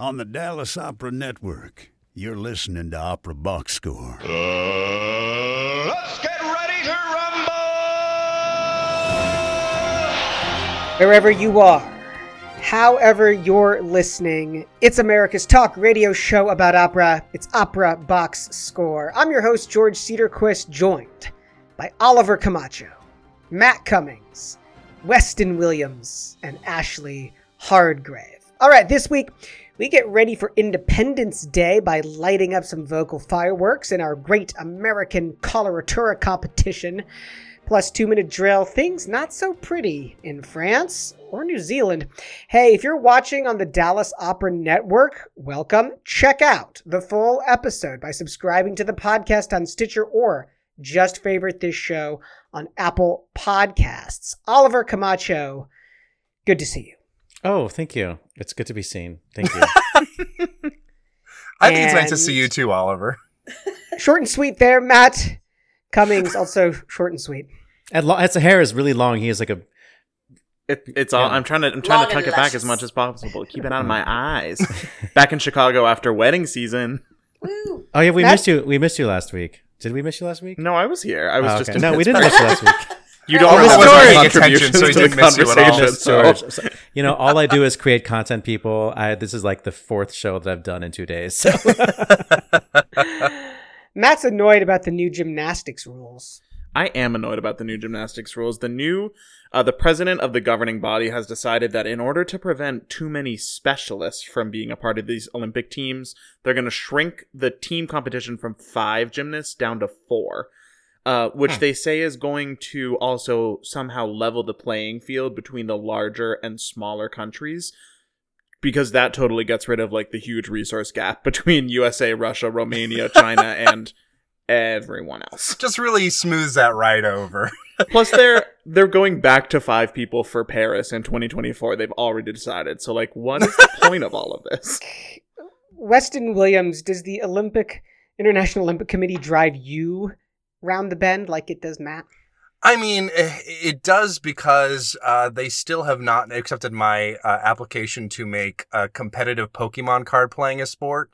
on the Dallas Opera Network. You're listening to Opera Box Score. Uh, let's get ready to rumble! Wherever you are, however you're listening, it's America's talk radio show about opera. It's Opera Box Score. I'm your host, George Cedarquist, joined by Oliver Camacho, Matt Cummings, Weston Williams, and Ashley Hardgrave. All right, this week we get ready for Independence Day by lighting up some vocal fireworks in our great American coloratura competition. Plus, two minute drill, things not so pretty in France or New Zealand. Hey, if you're watching on the Dallas Opera Network, welcome. Check out the full episode by subscribing to the podcast on Stitcher or just favorite this show on Apple Podcasts. Oliver Camacho, good to see you. Oh, thank you. It's good to be seen. Thank you. I think it's nice to see you too, Oliver. Short and sweet there, Matt Cummings, also short and sweet. and lo- its hair is really long. He has like a It, it's all. Yeah. I'm trying to. I'm trying Long to tuck and it back as much as possible. Keep it out of my eyes. Back in Chicago after wedding season. Woo. Oh yeah, we Matt- missed you. We missed you last week. Did we miss you last week? No, I was here. I was Oh, just. okay. in No, we didn't Pittsburgh. miss you last week. You don't remember I wasn't my paying contributions attention, so he to the didn't miss you at all. conversation. So. George. So, you know, all I do is create content. People, I, this is like the fourth show that I've done in two days. So Matt's annoyed about the new gymnastics rules. I am annoyed about the new gymnastics rules. The new, uh, the president of the governing body has decided that in order to prevent too many specialists from being a part of these Olympic teams, they're going to shrink the team competition from five gymnasts down to four, uh, which they say is going to also somehow level the playing field between the larger and smaller countries. Because that totally gets rid of like the huge resource gap between USA, Russia, Romania, China, and everyone else. Just really smooths that right over. Plus, they're they're going back to five people for Paris in 2024. They've already decided. So, like, what is the point of all of this? Weston Williams, does the Olympic International Olympic Committee drive you round the bend like it does Matt? I mean, eh, it does because uh, they still have not accepted my uh, application to make a competitive Pokemon card playing a sport.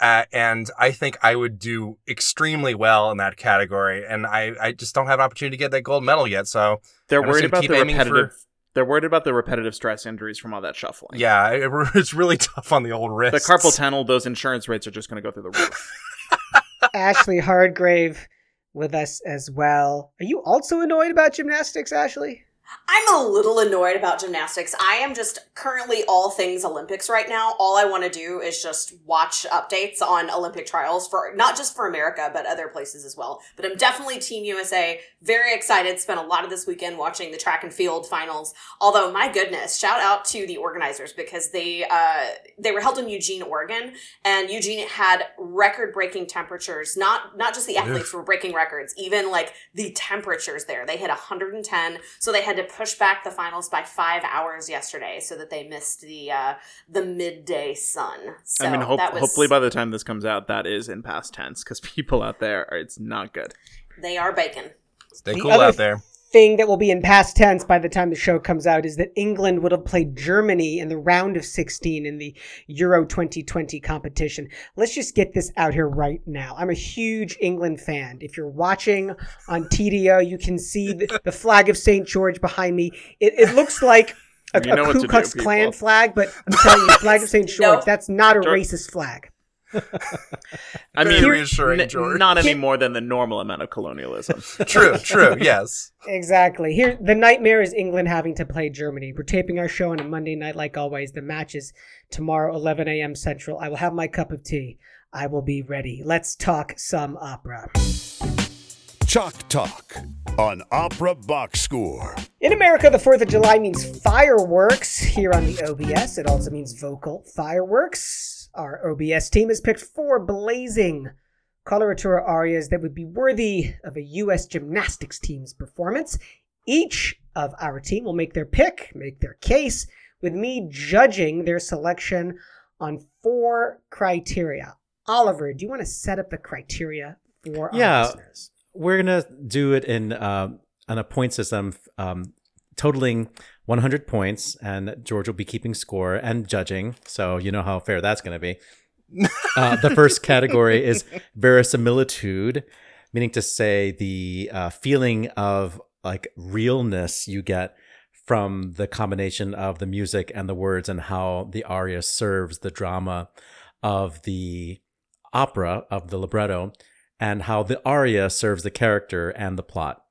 Uh, and I think I would do extremely well in that category. And I, I just don't have an opportunity to get that gold medal yet. So, They're I'm worried about keep the aiming for- repetitive. They're worried about the repetitive stress injuries from all that shuffling. yeah, it, it's really tough on the old wrist. the carpal tunnel. Those insurance rates are just going to go through the roof. Ashley Hardgrave with us as well. Are you also annoyed about gymnastics, Ashley? I'm a little annoyed about gymnastics. I am just currently all things Olympics right now. All I want to do is just watch updates on Olympic trials for not just for America, but other places as well. But I'm definitely Team USA. Very excited. Spent a lot of this weekend watching the track and field finals. Although, my goodness, shout out to the organizers because they uh, they were held in Eugene, Oregon, and Eugene had record breaking temperatures. Not not just the athletes were breaking records, even like the temperatures there. They hit 110, so they had to push back the finals by five hours yesterday, so that they missed the uh, the midday sun. So I mean, hope, that was, hopefully by the time this comes out, that is in past tense because people out there, are, it's not good. they are bacon. Stay The cool other out there. Thing that will be in past tense by the time the show comes out is that England would have played Germany in the round of 16 in the Euro 2020 competition. Let's just get this out here right now. I'm a huge England fan. If you're watching on TDO, you can see the, the flag of St. George behind me. It, it looks like a, You know a what Ku Klux people. Klan flag, but I'm telling you, flag of St. George, No. that's not a George- racist flag. I mean, reassuring, n- George. not any more than the normal amount of colonialism. True, true, yes. Exactly. Here, the nightmare is England having to play Germany. We're taping our show on a Monday night, like always. The match is tomorrow, 11 a.m. Central. I will have my cup of tea. I will be ready. Let's talk some opera. Chalk Talk on Opera Box Score. In America, the 4th of July means fireworks. Here on the OBS, it also means vocal fireworks. Our OBS team has picked four blazing coloratura arias that would be worthy of a U.S. gymnastics team's performance. Each of our team will make their pick, make their case, with me judging their selection on four criteria. Oliver, do you want to set up the criteria for our Yeah. listeners? we're gonna do it in um, on a point system um, totaling 100 points, and George will be keeping score and judging. So you know how fair that's going to be. Uh, the first category is verisimilitude, meaning to say the uh, feeling of like realness you get from the combination of the music and the words and how the aria serves the drama of the opera of the libretto and how the aria serves the character and the plot.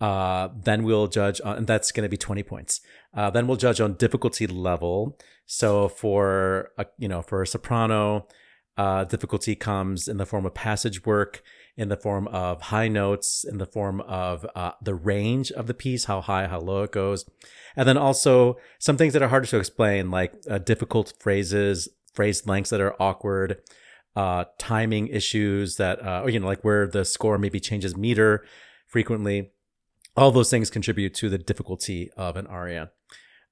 Uh, then we'll judge on, and that's going to be 20 points. Uh, then we'll judge on difficulty level. So for a, you know, for a soprano, uh, difficulty comes in the form of passage work, in the form of high notes, in the form of uh, the range of the piece, how high, how low it goes. And then also some things that are harder to explain, like uh, difficult phrases, phrase lengths that are awkward, uh, timing issues that, uh, or, you know, like where the score maybe changes meter frequently. All those things contribute to the difficulty of an aria.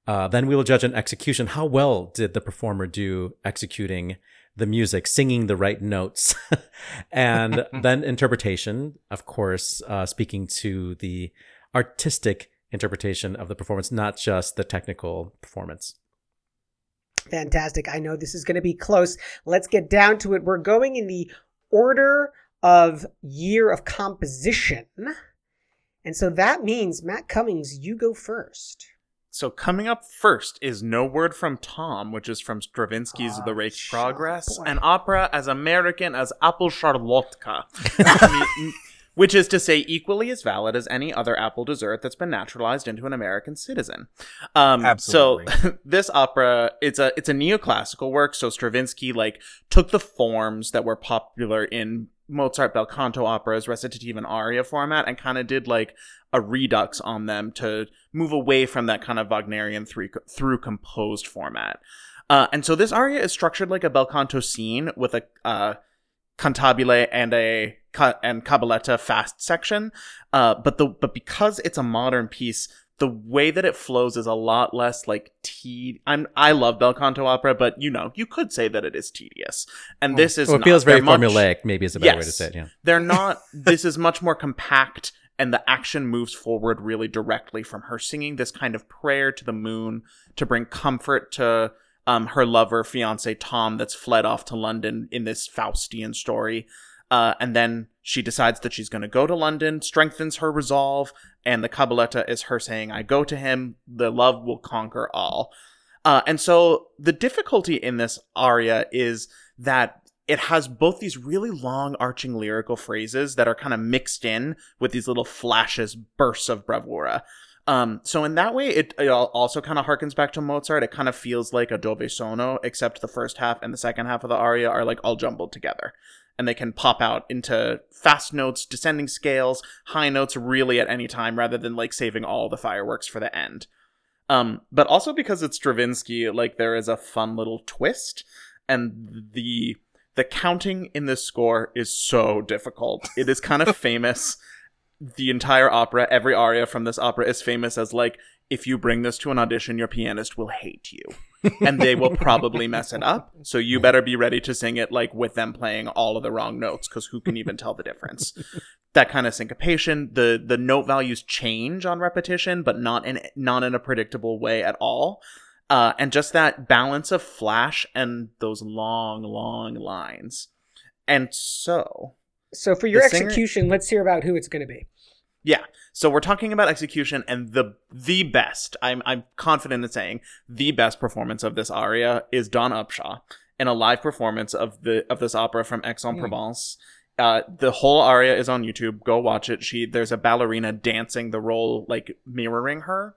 Uh, then we will judge an execution. How well did the performer do executing the music, singing the right notes? and then interpretation, of course, uh, speaking to the artistic interpretation of the performance, not just the technical performance. Fantastic. I know this is going to be close. Let's get down to it. We're going in the order of year of composition. And so that means, Matt Cummings, you go first. So coming up first is No Word from Tom, which is from Stravinsky's Oh, The Rake's sure, Progress, boy. an opera as American as Apple Charlotka, which is to say equally as valid as any other apple dessert that's been naturalized into an American citizen. Um, Absolutely. So this opera, it's a it's a neoclassical work. So Stravinsky like took the forms that were popular in Mozart bel canto operas, recitative and aria format, and kind of did like a redux on them to move away from that kind of Wagnerian through, through composed format. Uh, and so this aria is structured like a bel canto scene with a uh, cantabile and a and cabaletta fast section. Uh, but the but because it's a modern piece, the way that it flows is a lot less like te- I'm I love bel canto opera, but you know you could say that it is tedious, and this is Well, it not. feels very They're much- formulaic, maybe is a better way to say it. Yeah. they're not this is much more compact and the action moves forward really directly from her singing this kind of prayer to the moon to bring comfort to um, her lover fiance tom that's fled off to london in this faustian story uh, and then she decides that she's going to go to london strengthens her resolve and the cabaletta is her saying i go to him. The love will conquer all. Uh, and so the difficulty in this aria is that it has both these really long arching lyrical phrases that are kind of mixed in with these little flashes bursts of bravura. Um, so in that way it, it also kind of harkens back to mozart. It kind of feels like a dove sono except the first half and the second half of the aria are like all jumbled together and they can pop out into fast notes descending scales high notes really at any time rather than like saving all the fireworks for the end um, but also because it's stravinsky like there is a fun little twist and the the counting in this score is so difficult. It is kind of famous. The entire opera, every aria from this opera is famous as like, if you bring this to an audition, your pianist will hate you. And they will probably mess it up. So you better be ready to sing it like with them playing all of the wrong notes, because who can even tell the difference? that kind of syncopation, the the note values change on repetition, but not in not in a predictable way at all uh, and just that balance of flash and those long, long lines. And so, So for your The singer- execution, let's hear about who it's going to be. Yeah, so we're talking about execution and the the best. I'm I'm confident in saying the best performance of this aria is Dawn Upshaw in a live performance of the of this opera from Aix-en-Provence. Uh, the whole aria is on YouTube. Go watch it. She there's a ballerina dancing the role, like mirroring her.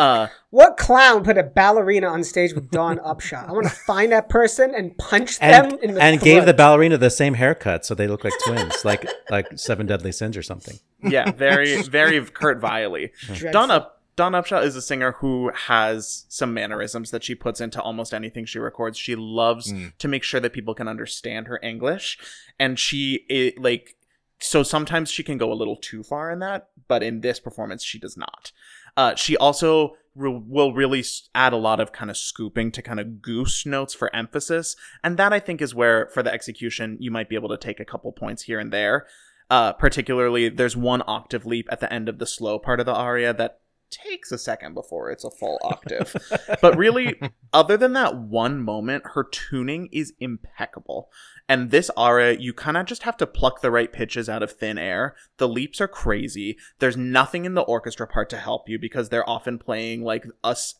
Uh, What clown put a ballerina on stage with Dawn Upshaw? I want to find that person and punch And, them in the and gave the ballerina the same haircut, so they look like twins, like like Seven Deadly Sins or something. yeah, very very Kurt Weill. Dreadful. Dawn Up Dawn Upshaw is a singer who has some mannerisms that she puts into almost anything she records. She loves to make sure that people can understand her English, and she it, like so sometimes she can go a little too far in that, but in this performance she does not. Uh, she also re- will really add a lot of kind of scooping to kind of goose notes for emphasis, and that I think is where for the execution you might be able to take a couple points here and there. Uh, particularly, there's one octave leap at the end of the slow part of the aria that takes a second before it's a full octave. but really, other than that one moment, her tuning is impeccable. And this aria, you kind of just have to pluck the right pitches out of thin air. The leaps are crazy. There's nothing in the orchestra part to help you because they're often playing like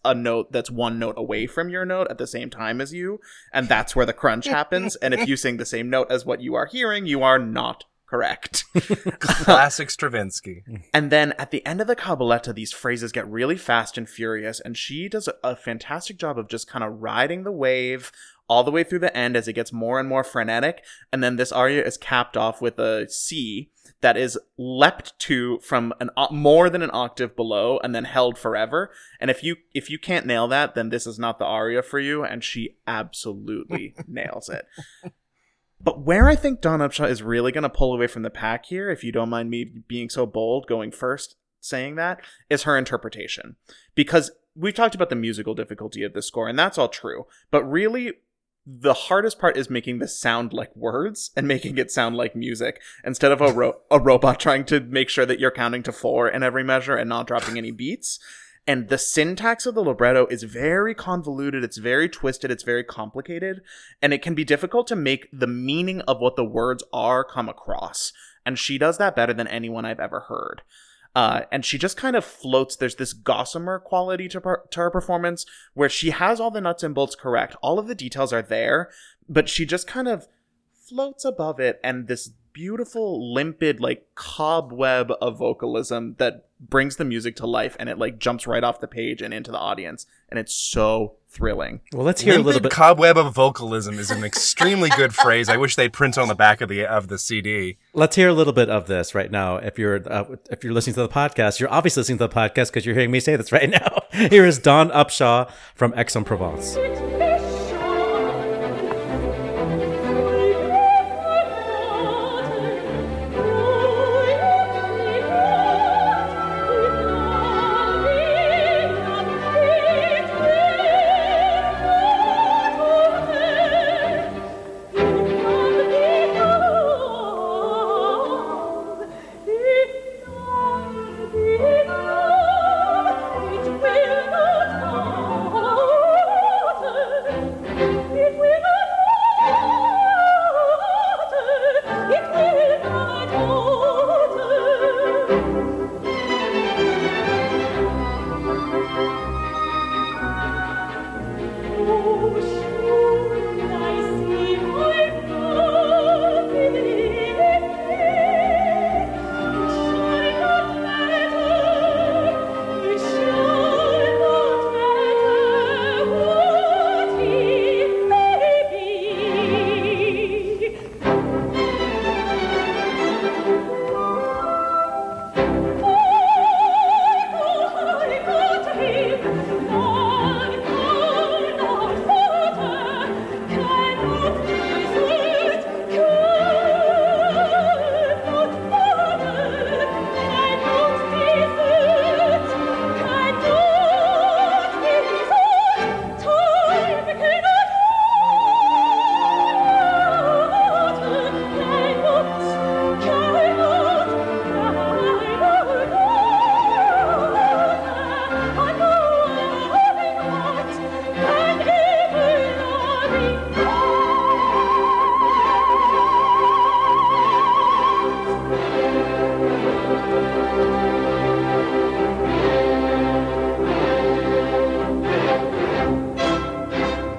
a note that's one note away from your note at the same time as you. And that's where the crunch happens. And if you sing the same note as what you are hearing, you are not correct. Classic Stravinsky. And then at the end of the cabaletta, these phrases get really fast and furious, and she does a, fantastic job of just kind of riding the wave all the way through the end as it gets more and more frenetic. And then this aria is capped off with a C that is leapt to from an o- more than an octave below and then held forever. And if you if you can't nail that, then this is not the aria for you. And she absolutely nails it. But where I think Dawn Upshaw is really going to pull away from the pack here, if you don't mind me being so bold going first saying that, is her interpretation. Because we've talked about the musical difficulty of this score, and that's all true. But really, the hardest part is making this sound like words and making it sound like music instead of a, ro- a robot trying to make sure that you're counting to four in every measure and not dropping any beats. And the syntax of the libretto is very convoluted, it's very twisted, it's very complicated, and it can be difficult to make the meaning of what the words are come across. And she does that better than anyone I've ever heard. Uh, and she just kind of floats. There's this gossamer quality to, per- to her performance where she has all the nuts and bolts correct. All of the details are there, but she just kind of floats above it. And this beautiful, limpid, like cobweb of vocalism that brings the music to life and it like jumps right off the page and into the audience. And it's so thrilling. Well, let's hear a little Limpid bit. cobweb of vocalism is an extremely good phrase. I wish they'd print on the back of the of the CD. Let's hear a little bit of this right now. If you're uh, if you're listening to the podcast, you're obviously listening to the podcast because you're hearing me say this right now. Here is Dawn Upshaw from Aix-en-Provence.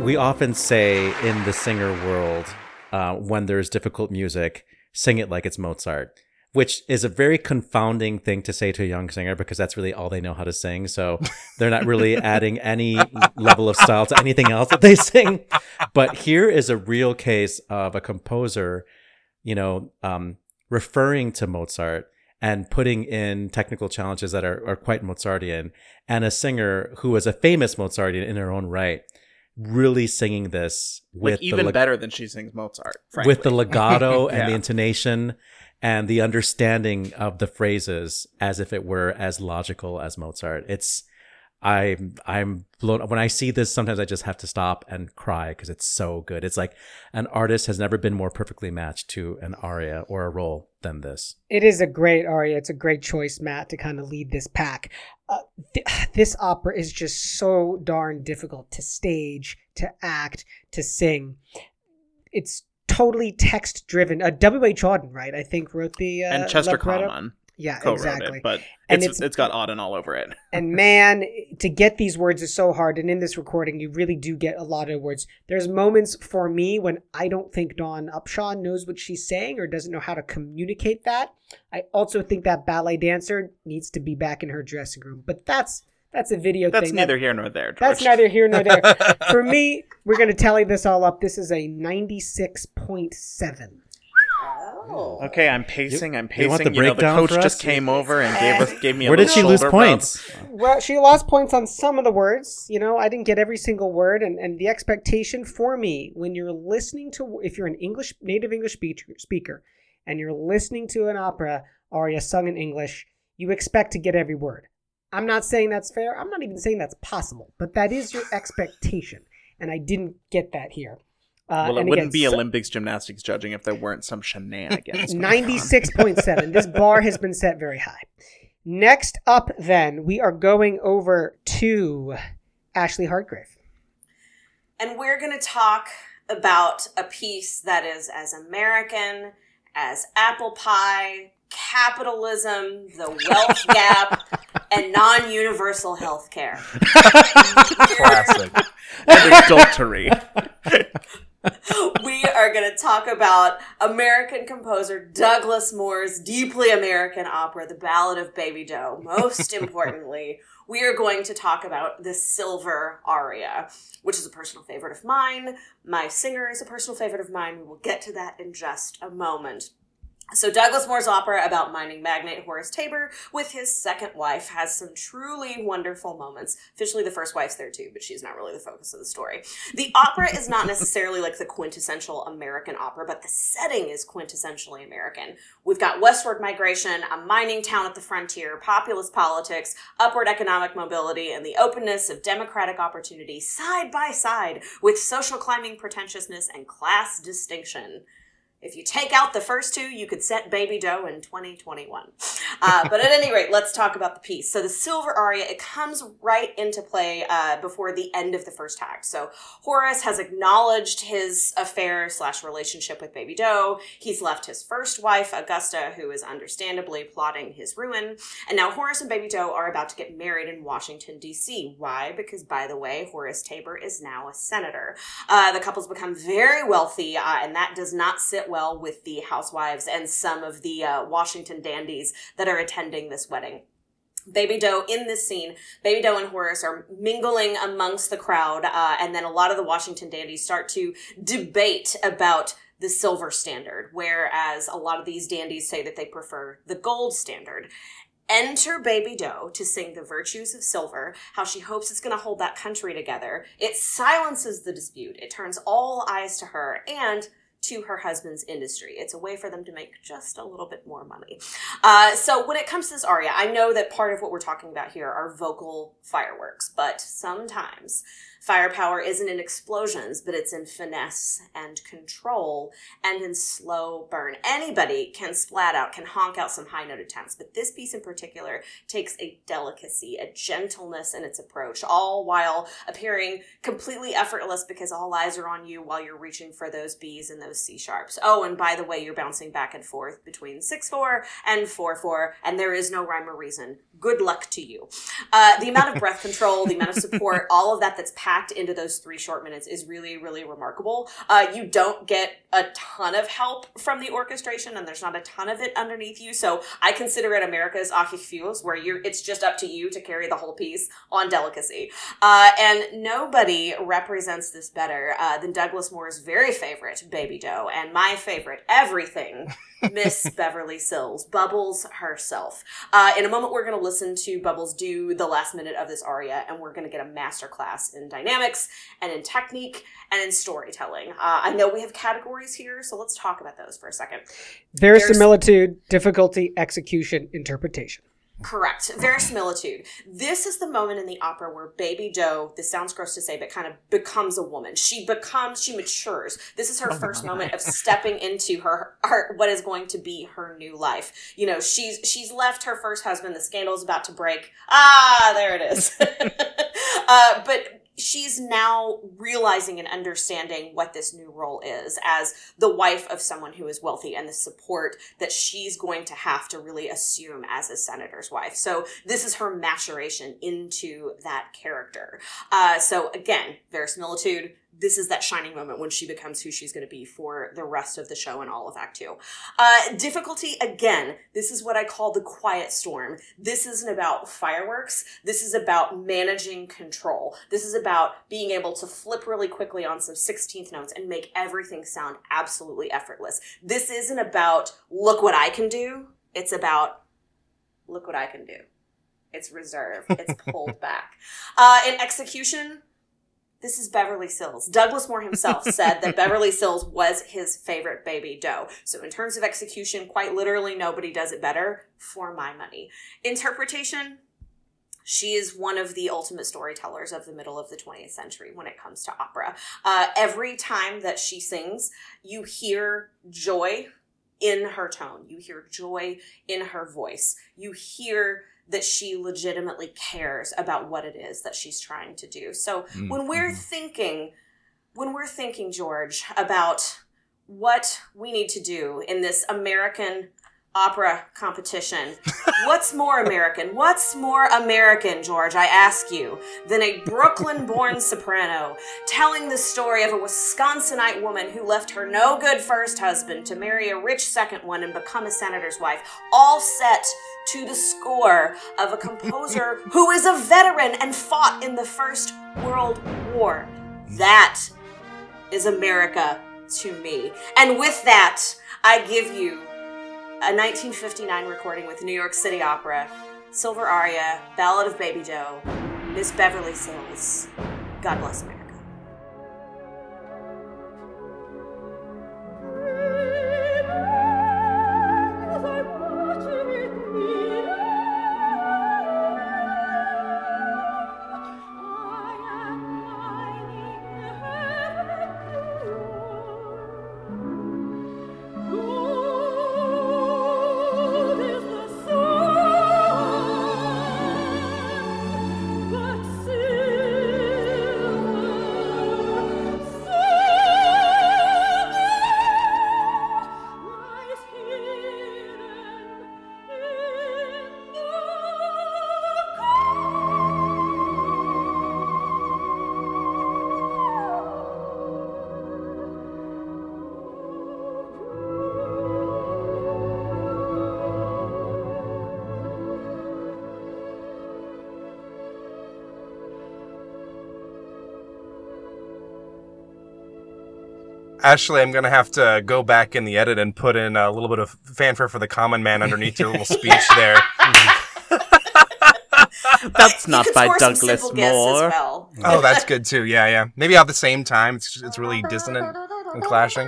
We often say in the singer world, uh, when there's difficult music, sing it like it's Mozart, which is a very confounding thing to say to a young singer because that's really all they know how to sing. So they're not really adding any level of style to anything else that they sing. But here is a real case of a composer, you know, um, referring to Mozart and putting in technical challenges that are, are quite Mozartian, and a singer who is a famous Mozartian in her own right, really singing this with Like even leg- better than she sings Mozart. Frankly. with the legato and the intonation and the understanding of the phrases as if it were as logical as Mozart. It's I'm I'm blown when I see this sometimes I just have to stop and cry because it's so good. It's like an artist has never been more perfectly matched to an aria or a role than this. It is a great aria. It's a great choice, Matt, to kind of lead this pack. Uh, th- this opera is just so darn difficult to stage, to act, to sing. It's totally text driven. Uh, W. H. Auden, right? I think wrote the uh, and Chester libretto. Kallman Yeah, exactly. it, but And it's, it's- it's got Auden all over it. And man, to get these words is so hard. And in this recording, you really do get a lot of words. There's moments for me when I don't think Dawn Upshaw knows what she's saying or doesn't know how to communicate that. I also think that ballet dancer needs to be back in her dressing room. But that's that's a video thing. That's thing. neither That- here nor there. George. that's neither here nor there. for me, we're going to tally this all up. This is a 96.7. Oh. Okay, I'm pacing. I'm you want pacing. the You, know, the breakdown coach just came over and gave us gave me. A Where did little she lose shoulder rub. points? Well, she lost points on some of the words. You know, I didn't get every single word, and, and the expectation for me when you're listening to, if you're an English native English speaker, and you're listening to an opera aria sung in English, you expect to get every word. I'm not saying that's fair. I'm not even saying that's possible, but that is your expectation, and I didn't get that here. Uh, Well, it wouldn't again, be so- Olympics gymnastics judging if there weren't some shenanigans. 96.7. This bar has been set very high. Next up, then, we are going over to Ashley Hardgrave. And we're going to talk about a piece that is as American as apple pie, capitalism, the wealth gap, and non universal health care. Classic. and adultery. we are going to talk about American composer Douglas Moore's deeply American opera, The Ballad of Baby Doe. Most importantly, we are going to talk about the Silver Aria, which is a personal favorite of mine. My singer is a personal favorite of mine. We will get to that in just a moment. So Douglas Moore's opera about mining magnate Horace Tabor with his second wife has some truly wonderful moments. Officially the first wife's there too, but she's not really the focus of the story. The opera is not necessarily like the quintessential American opera, but the setting is quintessentially American. We've got westward migration, a mining town at the frontier, populist politics, upward economic mobility, and the openness of democratic opportunity side by side with social climbing pretentiousness and class distinction. If you take out the first two, you could set Baby Doe in 2021. Uh, but at any rate, let's talk about the piece. So the Silver Aria, it comes right into play uh, before the end of the first act. So Horace has acknowledged his affair slash relationship with Baby Doe. He's left his first wife, Augusta, who is understandably plotting his ruin. And now Horace and Baby Doe are about to get married in Washington, D.C. Why? Because, by the way, Horace Tabor is now a senator. Uh, the couple's become very wealthy, uh, and that does not sit well with the housewives and some of the uh, Washington dandies that are attending this wedding. Baby Doe in this scene, Baby Doe and Horace are mingling amongst the crowd, uh, and then a lot of the Washington dandies start to debate about the silver standard, whereas a lot of these dandies say that they prefer the gold standard. Enter Baby Doe to sing the virtues of silver, how she hopes it's going to hold that country together. It silences the dispute. It turns all eyes to her and to her husband's industry. It's a way for them to make just a little bit more money. Uh, so when it comes to this aria, I know that part of what we're talking about here are vocal fireworks, but sometimes firepower isn't in explosions, but it's in finesse and control and in slow burn. Anybody can splat out, can honk out some high note attempts, but this piece in particular takes a delicacy, a gentleness in its approach, all while appearing completely effortless because all eyes are on you while you're reaching for those B's and those C sharps. Oh, and by the way, you're bouncing back and forth between 6 4 and 4 4, and there is no rhyme or reason. Good luck to you. Uh, the amount of breath control, the amount of support, all of that that's packed into those three short minutes is really, really remarkable. Uh, you don't get a ton of help from the orchestration, and there's not a ton of it underneath you. So I consider it America's Achilles, where you're it's just up to you to carry the whole piece on delicacy. Uh, and nobody represents this better uh, than Douglas Moore's very favorite, Baby Doe, and my favorite, everything. Miss Beverly Sills, Bubbles herself. Uh, in a moment, we're going to listen to Bubbles do the last minute of this aria, and we're going to get a masterclass in dynamics and in technique and in storytelling. Uh, I know we have categories here, so let's talk about those for a second. Verisimilitude, difficulty, execution, interpretation. Correct. Verisimilitude. This is the moment in the opera where Baby Doe, this sounds gross to say, but kind of becomes a woman. She becomes, she matures. This is her first moment of stepping into her, her, what is going to be her new life. You know, she's, she's left her first husband. The scandal is about to break. Ah, there it is. uh, but she's now realizing and understanding what this new role is as the wife of someone who is wealthy and the support that she's going to have to really assume as a senator's wife. So this is her maturation into that character. Uh, so again, verisimilitude, this is that shining moment when she becomes who she's going to be for the rest of the show and all of Act Two. Uh, difficulty, again, this is what I call the quiet storm. This isn't about fireworks. This is about managing control. This is about being able to flip really quickly on some 16th notes and make everything sound absolutely effortless. This isn't about, look what I can do. It's about, look what I can do. It's reserved. It's pulled back. Uh, in execution, this is Beverly Sills. Douglas Moore himself said that Beverly Sills was his favorite baby doe. So, in terms of execution, quite literally, nobody does it better for my money. Interpretation, she is one of the ultimate storytellers of the middle of the 20th century when it comes to opera. Uh, every time that she sings, you hear joy in her tone, you hear joy in her voice, you hear that she legitimately cares about what it is that she's trying to do. So Mm, when we're thinking, when we're thinking, George, about what we need to do in this American opera competition, what's more American? What's more American, George, I ask you, than a Brooklyn born soprano telling the story of a Wisconsinite woman who left her no good first husband to marry a rich second one and become a senator's wife, all set to the score of a composer who is a veteran and fought in the First World War. That is America to me. And with that, I give you a 1959 recording with New York City Opera, Silver Aria, Ballad of Baby Doe, Miss Beverly Sills. God bless America. Ashley, I'm gonna have to go back in the edit and put in a little bit of fanfare for the common man underneath your little speech there. That's not by Douglas simple guests as Moore. well. Oh, that's good too. Yeah, yeah. Maybe at the same time. It's it's really dissonant and clashing.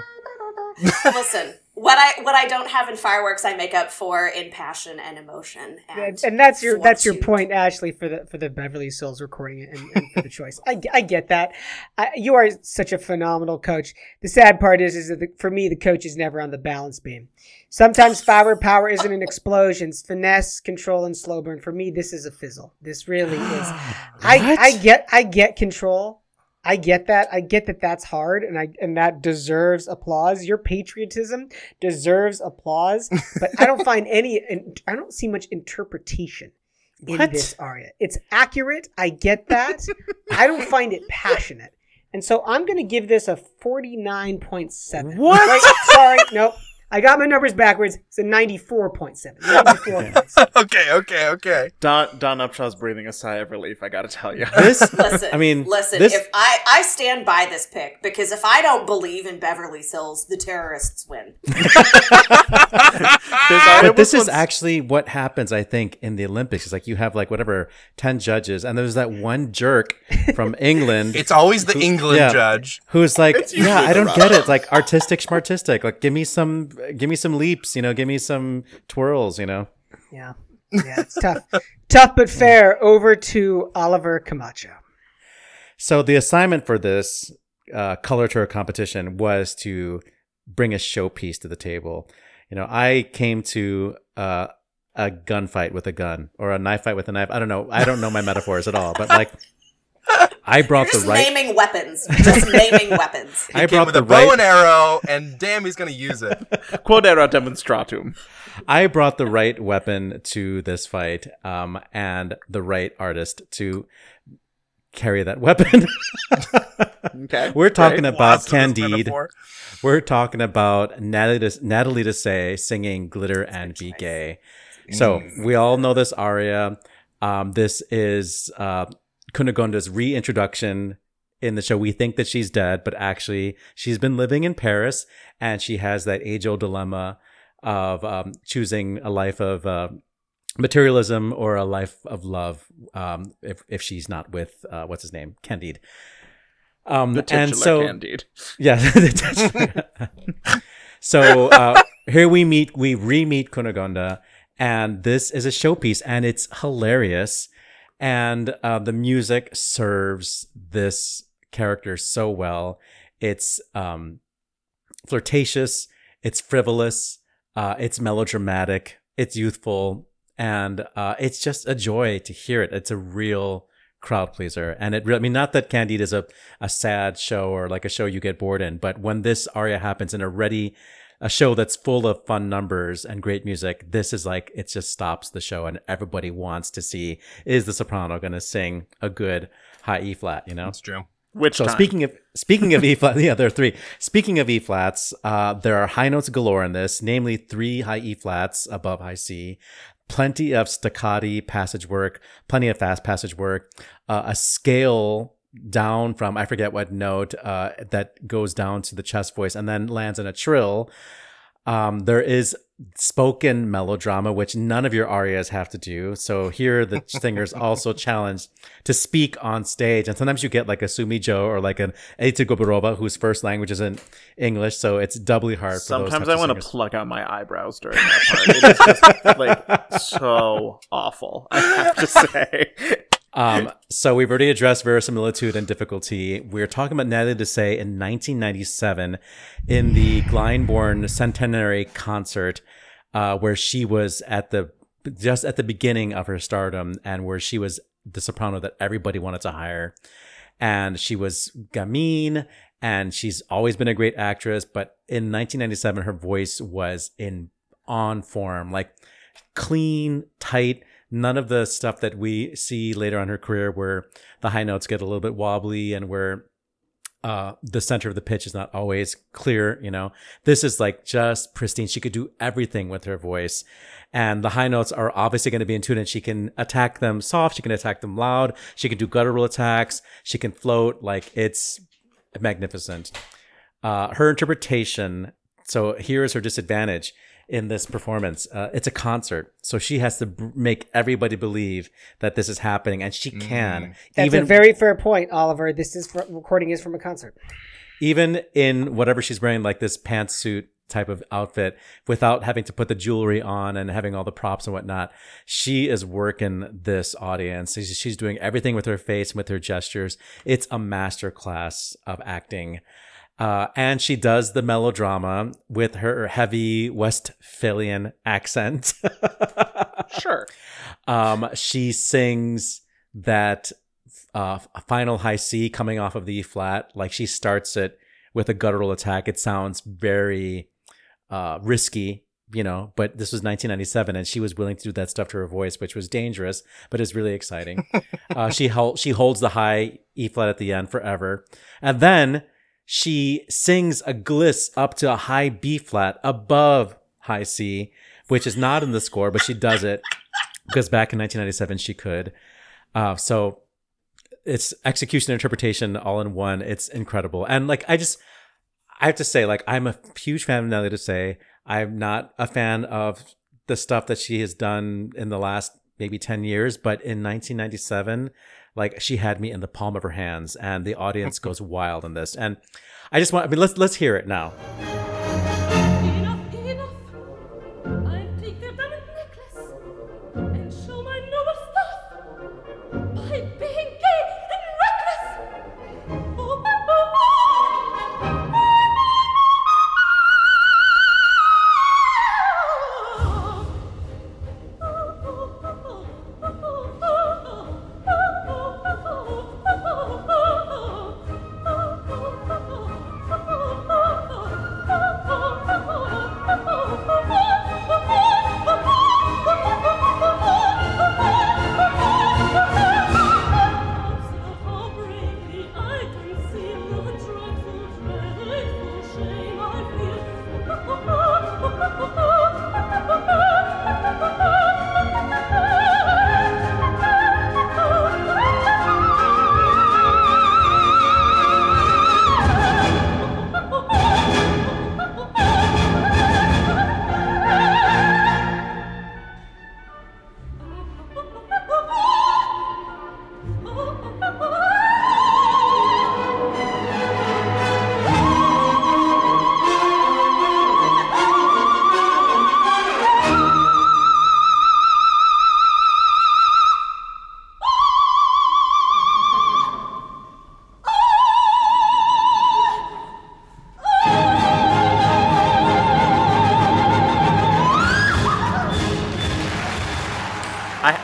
Listen, what I what I don't have in fireworks, I make up for in passion and emotion. And, and, and that's your that's your point, Ashley, for the for the Beverly Sills recording and, and for the choice. I, I get that. I, you are such a phenomenal coach. The sad part is, is that the, for me, the coach is never on the balance beam. Sometimes firework power isn't an explosion. It's finesse, control, and slow burn. For me, this is a fizzle. This really is. Ah, I I get I get control. I get that. I get that that's hard and I and that deserves applause. Your patriotism deserves applause, but I don't find any I don't see much interpretation in What? this aria. It's accurate. I get that. I don't find it passionate. And so I'm going to give this a 49.7. What? Sorry. Nope. I got my numbers backwards. It's a 94.7. 94.7. Okay, okay, okay. Dawn Dawn Upshaw's breathing a sigh of relief. I gotta tell you. This, Listen, I mean, listen. this- If I I stand by this pick because if I don't believe in Beverly Sills, the terrorists win. but this is actually what happens, I think, in the Olympics. It's like you have like whatever ten judges, and there's that one jerk from England. It's always the England yeah. judge. Who's like, yeah, I don't get it. Like artistic, smartistic. Like, give me some, give me some leaps. You know, give me some twirls. You know. Yeah. Yeah, it's tough. tough but fair. Over to Oliver Camacho. So the assignment for this uh, coloratura competition was to bring a showpiece to the table. You know, I came to uh, a gunfight with a gun or a knife fight with a knife. I don't know. I don't know my metaphors at all, but like I brought Just the right. naming weapons. Just naming weapons. I Came brought with the a bow and arrow, and damn, he's gonna use it. Quod erat demonstratum. I brought the right weapon to this fight, um, and the right artist to carry that weapon. Okay. We're talking Great. about Lost in this Candide. We're talking about Natalie, Des- Natalie Dessay singing "Glitter and Be Gay." So we all know this aria. Um, this is uh, Cunegonde's reintroduction in the show. We think that she's dead, but actually she's been living in Paris, and she has that age-old dilemma of um, choosing a life of uh, materialism or a life of love. Um, if if she's not with uh, what's his name, Candide. Um, and so Candide. yeah. so uh, here we meet, we re-meet Cunegonde, and this is a showpiece, and it's hilarious, and uh, the music serves this character so well. It's um, flirtatious, it's frivolous, uh, it's melodramatic, it's youthful, and uh, it's just a joy to hear it. It's a real crowd pleaser, and it. Really, I mean, not that Candide is a a sad show or like a show you get bored in, but when this aria happens in a ready a show that's full of fun numbers and great music, this is like it just stops the show, and everybody wants to see is the soprano going to sing a good high E flat, you know? That's true. Which So time? speaking of speaking of E flat, yeah, there are three. Speaking of E flats, uh, there are high notes galore in this, namely three high E flats above high C, plenty of staccati passage work, plenty of fast passage work, uh, a scale down from I forget what note uh, that goes down to the chest voice and then lands in a trill. Um, there is spoken melodrama, which none of your arias have to do. So here the singers also challenged to speak on stage. And sometimes you get like a Sumi Jo or like an Edita Gruberova, whose first language is in English. So it's doubly hard for those Sometimes I want to pluck out my eyebrows during that part. It is just like so awful. I have to say. Um, so we've already addressed verisimilitude and difficulty. We're talking about Natalie Dessay in 1997 in the Glyndebourne Centenary concert, uh, where she was at the just at the beginning of her stardom and where she was the soprano that everybody wanted to hire. And she was gamine and she's always been a great actress. But in 1997, her voice was in on form, like clean, tight, none of the stuff that we see later on her career where the high notes get a little bit wobbly and where uh, the center of the pitch is not always clear, you know. This is like just pristine. She could do everything with her voice. And the high notes are obviously going to be in tune and she can attack them soft. She can attack them loud. She can do guttural attacks. She can float. Like it's magnificent. Uh, her interpretation. So here is her disadvantage in this performance. Uh, it's a concert, so she has to b- make everybody believe that this is happening, and she can. That's even a very fair point, Oliver. This is fr- recording is from a concert. even in whatever she's wearing, like this pantsuit type of outfit, without having to put the jewelry on and having all the props and whatnot, she is working this audience. She's, she's doing everything with her face and with her gestures. It's a master class of acting. Uh, and she does the melodrama with her heavy Westphalian accent. Sure. Um, she sings that uh, final high C coming off of the E flat. Like she starts it with a guttural attack. It sounds very uh, risky, you know, but this was 1997 and she was willing to do that stuff to her voice, which was dangerous, but it's really exciting. uh, she, hol- she holds the high E flat at the end forever. And then she sings a gliss up to a high B flat above high C, which is not in the score, but she does it because back in 1997 she could. Uh, so it's execution and interpretation all in one. It's incredible. And like, I just, I have to say, like, I'm a huge fan of Nelly to say I'm not a fan of the stuff that she has done in the last maybe 10 years, but in 1997, like she had me in the palm of her hands and the audience goes wild in this. And I just want, I mean, let's, let's hear it now.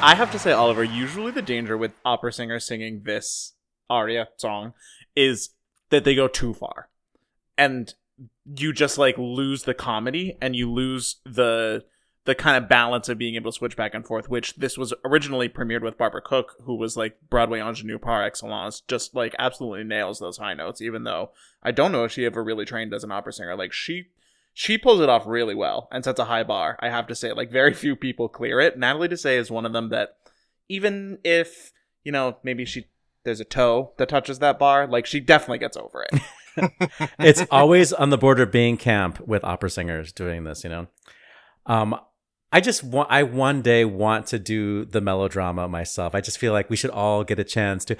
I, have to say, Oliver, usually the danger with opera singers singing this aria song is that they go too far. And you just like lose the comedy and you lose the the kind of balance of being able to switch back and forth, which this was originally premiered with Barbara Cook, who was like Broadway ingenue par excellence, just like absolutely nails those high notes, even though I don't know if she ever really trained as an opera singer. Like she she pulls it off really well and sets a high bar. I have to say, like very few people clear it. Natalie Dessay is one of them that even if, you know, maybe she there's a toe that touches that bar, like she definitely gets over it. it's always on the border of being camp with opera singers doing this, you know. Um, I just want, I one day want to do the melodrama myself. I just feel like we should all get a chance to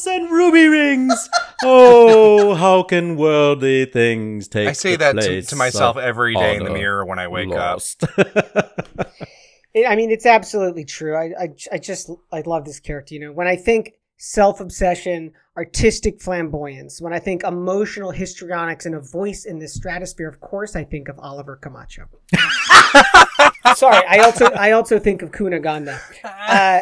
pearls and ruby rings. oh, how can worldly things take? I say the that to, place to myself every day in the mirror when I wake lost? up. It- I mean, it's absolutely true. I, I, I just, I love this character. You know, when I think self obsession, artistic flamboyance, when I think emotional histrionics and a voice in the stratosphere, of course, I think of Oliver Camacho. Sorry, I also, I also think of Cunegonde. Uh,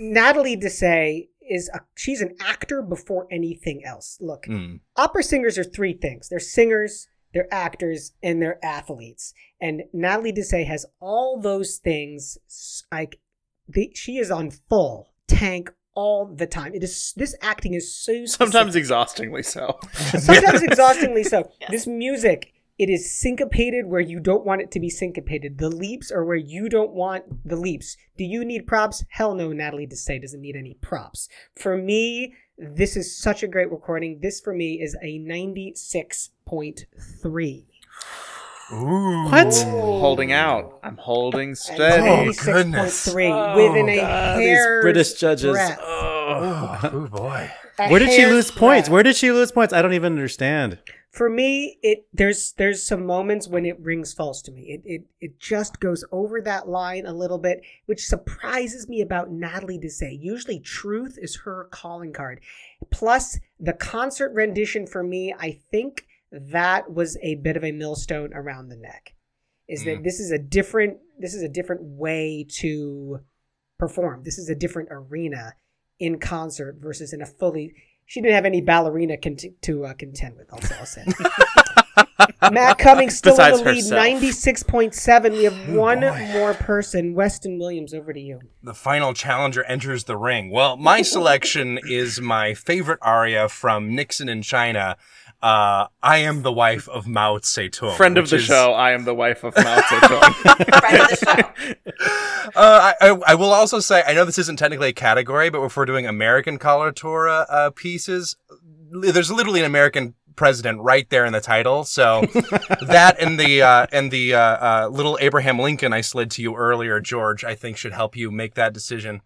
Natalie Dessay is a, she's an actor before anything else. Look, Mm. opera singers are three things they're singers they're actors and they're athletes and natalie dessay has all those things like the, she is on full tank all the time it is this acting is so Sometimes exhaustingly so. sometimes exhaustingly so Yes. this music it is syncopated where you don't want it to be syncopated. The leaps are where you don't want the leaps. Do you need props? Hell no natalie dessay doesn't need any props. For me this is such a great recording. This for me is a 96.3 Ooh. What? holding out. I'm holding steady. Oh, goodness. 96.3 within a God, these British judges. breadth. Oh. Oh boy. A Where did she hair's lose points? Where did she lose points? I don't even understand. for me it there's there's some moments when it rings false to me it, it it just goes over that line a little bit which surprises me about natalie to dessay usually truth is her calling card plus the concert rendition for me i think that was a bit of a millstone around the neck is that this is a different this is a different way to perform this is a different arena in concert versus in a fully she didn't have any ballerina cont- to uh, contend with. Also, I'll say. Matt Cummings still Besides in the lead, herself. ninety six point seven. We have one boy. more person, Weston Williams. Over to you. the final challenger enters the ring. Well, my selection is my favorite aria from Nixon in China. Uh, I am the wife of Mao Zedong. Friend of the is- show, I am the wife of Mao Zedong. Friend of the show. Uh, I, I, I will also say, I know this isn't technically a category, but if we're doing American coloratura uh, pieces, li- there's literally an American president right there in the title. So that and the uh, and the uh, uh, little Abraham Lincoln I slid to you earlier, George, I think should help you make that decision.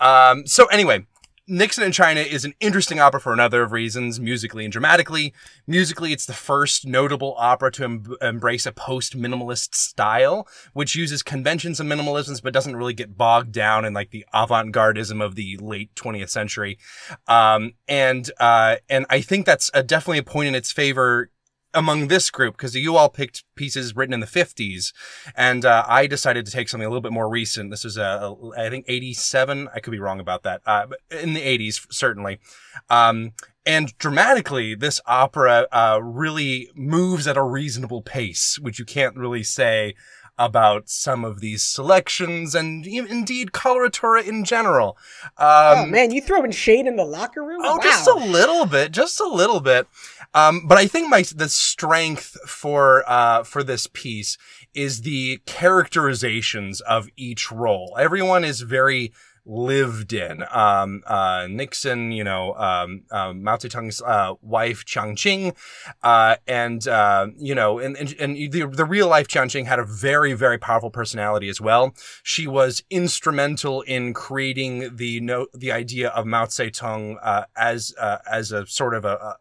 Um, so anyway, Nixon in China is an interesting opera for another of reasons, musically and dramatically. Musically, it's the first notable opera to em- embrace a post-minimalist style, which uses conventions and minimalisms, but doesn't really get bogged down in like the avant-gardism of the late 20th century. Um, and, uh, and I think that's a, definitely a point in its favor among this group because you all picked pieces written in the 50s and uh, i decided to take something a little bit more recent this is uh, i think 87 i could be wrong about that uh, in the 80s certainly um, and dramatically this opera uh, really moves at a reasonable pace which you can't really say about some of these selections and indeed coloratura in general um, oh man, you throwing shade in the locker room? Oh, wow. just a little bit, just a little bit. Um, but I think my the strength for uh, for this piece is the characterizations of each role. Everyone is very lived in. Um, uh, Nixon, you know, um, um, Mao Zedong's uh, wife Chiang Ching, uh, and uh, you know, and and, and the the real life Chiang Ching had a very very powerful personality as well. She was instrumental in creating the no the idea of Mao Zedong uh, as uh, as a sort of a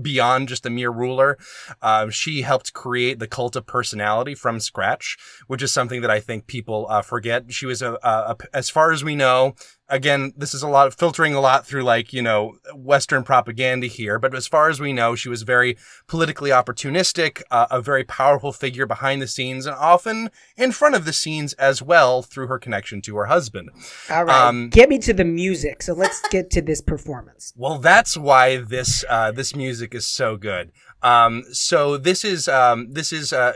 beyond just a mere ruler. Um, she helped create the cult of personality from scratch, which is something that I think people uh, forget. She was a, a, a, as far as we know, again, this is a lot of filtering a lot through like, you know, Western propaganda here. But as far as we know, she was very politically opportunistic, uh, a very powerful figure behind the scenes and often in front of the scenes as well through her connection to her husband. All right, Um, get me to the music. So let's get to this performance. Well, that's why this uh, this music is so good. Um, so this is um, this is uh,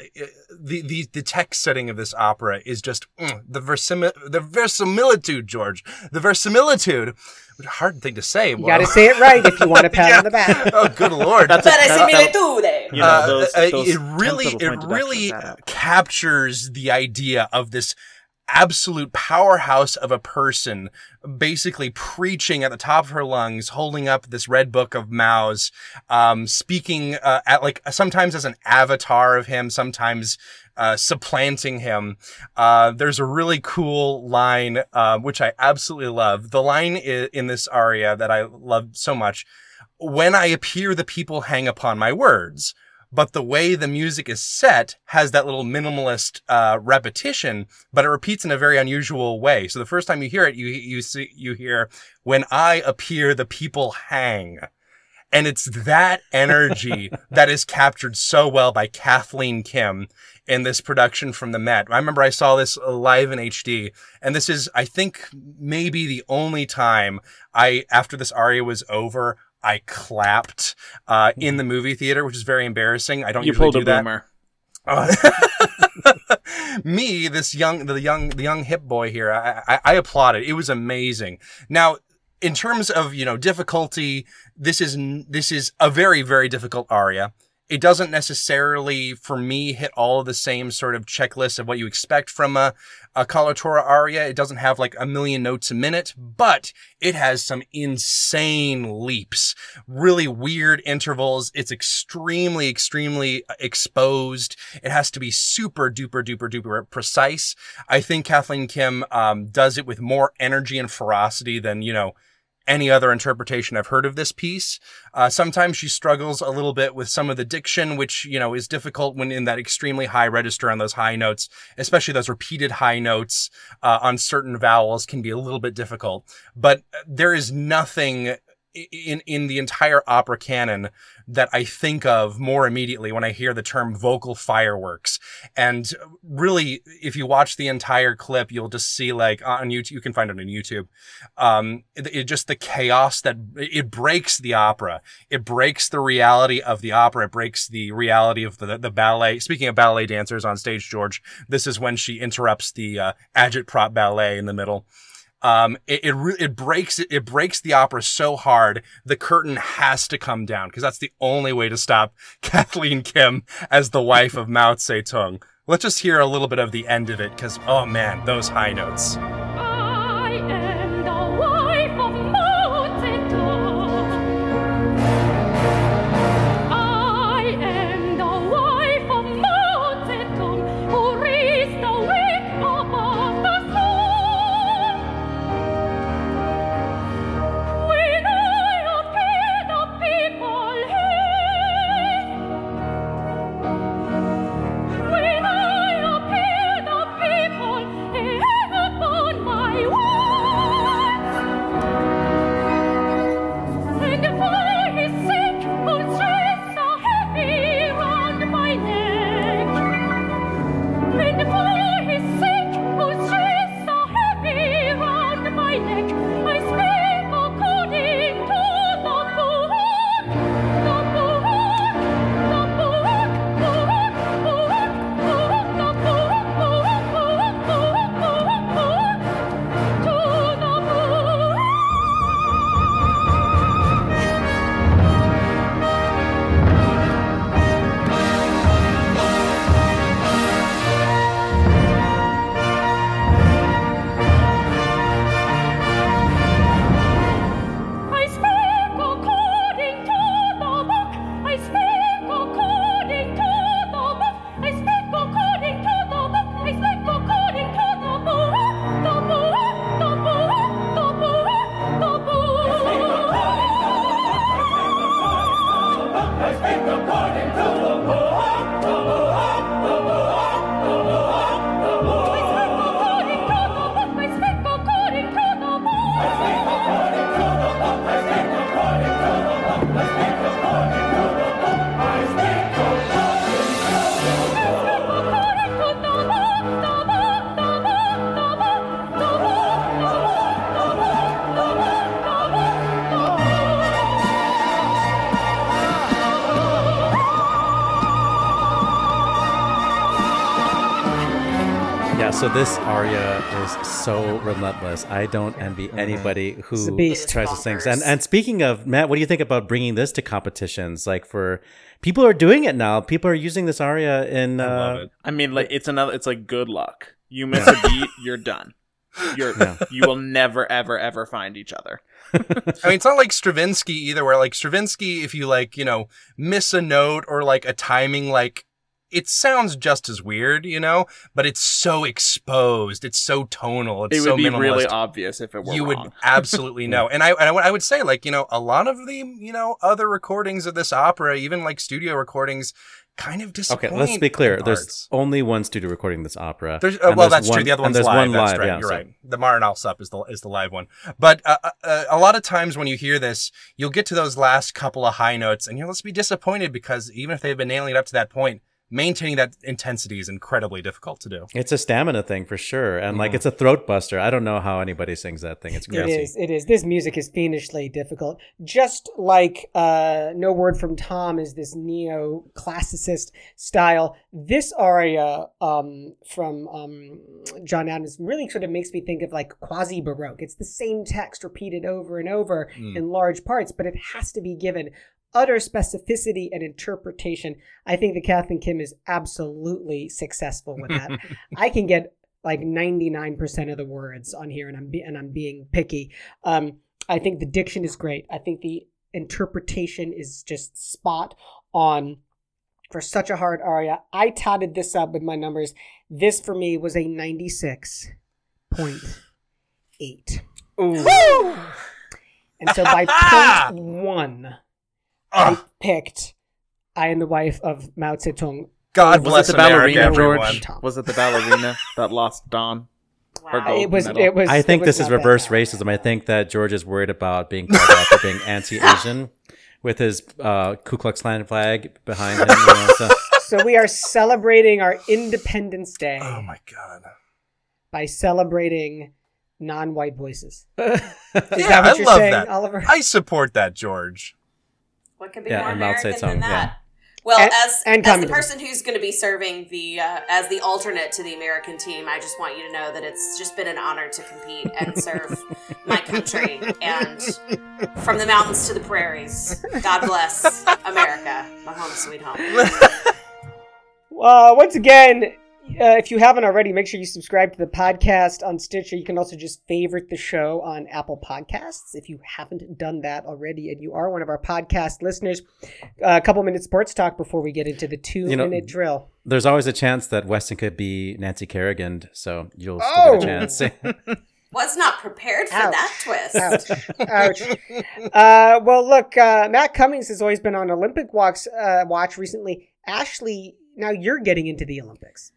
the the the text setting of this opera is just mm, the versimi- the verisimilitude, George, the verisimilitude. Hard thing to say. You got to say it right if you want a pat on the back. Oh, good lord! That's a, that- that- Verisimilitude. you know, Uh, those, uh, those it really it really deductions add up. captures the idea of this absolute powerhouse of a person basically preaching at the top of her lungs holding up this red book of mao's um, speaking uh, at like sometimes as an avatar of him sometimes uh, supplanting him. Uh, there's a really cool line, uh, which I absolutely love. The line in this aria that I love so much. When I appear, the people hang upon my words. But the way the music is set has that little minimalist uh, repetition, but it repeats in a very unusual way. So the first time you hear it, you you see you hear "When I appear, the people hang," and it's that energy that is captured so well by Kathleen Kim in this production from the Met. I remember I saw this live in HD, and this is, I think, maybe the only time I, after this aria was over, I clapped uh, in the movie theater, which is very embarrassing. I don't You usually pulled do a that. boomer. Uh, me, this young, the young, the young hip boy here, I, I, I applaud it. It was amazing. Now, in terms of you know difficulty, this is this is a very very difficult aria. It doesn't necessarily, for me, hit all of the same sort of checklist of what you expect from a, a coloratura aria. It doesn't have like a million notes a minute, but it has some insane leaps, really weird intervals. It's extremely, extremely exposed. It has to be super duper duper duper precise. I think Kathleen Kim um, does it with more energy and ferocity than, you know, any other interpretation I've heard of this piece. Uh, sometimes she struggles a little bit with some of the diction, which, you know, is difficult when in that extremely high register on those high notes, especially those repeated high notes, uh, on certain vowels can be a little bit difficult. But there is nothing in, in the entire opera canon that I think of more immediately when I hear the term vocal fireworks. And really, if you watch the entire clip, you'll just see like on YouTube, you can find it on YouTube. Um, it, it just the chaos that it breaks the opera. It breaks the reality of the opera. It breaks the reality of the, the ballet. Speaking of ballet dancers on stage, George, this is when she interrupts the, uh, agitprop ballet in the middle. Um, it, it, re- it breaks, it breaks the opera so hard, the curtain has to come down because that's the only way to stop Kathleen Kim as the wife of Mao Zedong. Let's just hear a little bit of the end of it because, oh man, those high notes. Relentless. I don't envy anybody who tries to sing. Bonkers. And and speaking of Matt, what do you think about bringing this to competitions? Like for people are doing it now. People are using this aria in. I love Uh, it. I mean, like it's another. It's like good luck. You miss a beat, you're done. You're Yeah. you will never ever ever find each other. I mean, it's not like Stravinsky either, where like Stravinsky, if you like, you know, miss a note or like a timing, like it sounds just as weird, you know, but it's so exposed. It's so tonal. It's It would so be minimalist. really obvious if it were you wrong. would absolutely know. And I, and I would- I would say like, you know, a lot of the, you know, other recordings of this opera, even like studio recordings, kind of disappoint. okay, let's be clear. in There's parts. only one studio recording this opera. There's, uh, well, there's that's one- true. The other and one's there's live. one That's live. right. Yeah, You're so- right. The Marin Alsop is the is the live one. But uh, uh, a lot of times when you hear this, you'll get to those last couple of high notes, and you'll just be disappointed because even if they've been nailing it up to that point, maintaining that intensity is incredibly difficult to do. It's a stamina thing for sure, and Mm. like it's a throat buster. I don't know how anybody sings that thing. It's It crazy. is. It is. This music is fiendishly difficult. Just like uh, "No Word from Tom" is this neo-classicist style. This aria um, from um, John Adams really sort of makes me think of like quasi-baroque. It's the same text repeated over and over Mm. in large parts, but it has to be given utter specificity and interpretation. I think that Kathleen Kim is absolutely successful with that. I can get like 99% of the words on here and I'm be- and I'm being picky. Um I think the diction is great. I think the interpretation is just spot on for such a hard aria. I totted this up with my numbers. This for me was a 96.8. Ooh. And so by point 1 I Ugh, picked I am the wife of Mao Zedong. God Was bless it the America, ballerina, everyone. George? Was it the ballerina that lost Don? Wow. It was medal. it was I it think was this is reverse bad. racism. I think that George is worried about being called out for being anti-Asian with his uh, Ku Klux Klan flag behind him. You know, so. So we are celebrating our Independence Day Oh my god. by celebrating non-white voices. Yeah, I love saying, that. Oliver? I support that, George. What could be Yeah, more and Mao American Zedong, than yeah. that? Well, And- as and as the person who's going to be serving the uh, as the alternate to the American team, I just want you to know that it's just been an honor to compete and serve my country. And from the mountains to the prairies, God bless America, my home sweet home. Uh, once again, uh, if you haven't already, make sure you subscribe to the podcast on Stitcher. You can also just favorite the show on Apple Podcasts if you haven't done that already and you are one of our podcast listeners. Uh, a couple minutes sports talk before we get into the two You know- minute drill. There's always a chance that Weston could be Nancy Kerrigan, so you'll still Oh! get a chance. Was not prepared for Ouch. that twist. Ouch. Ouch. Uh, well, look, uh, Matt Cummings has always been on Olympic walks, uh, watch recently. Ashley, now you're getting into the Olympics.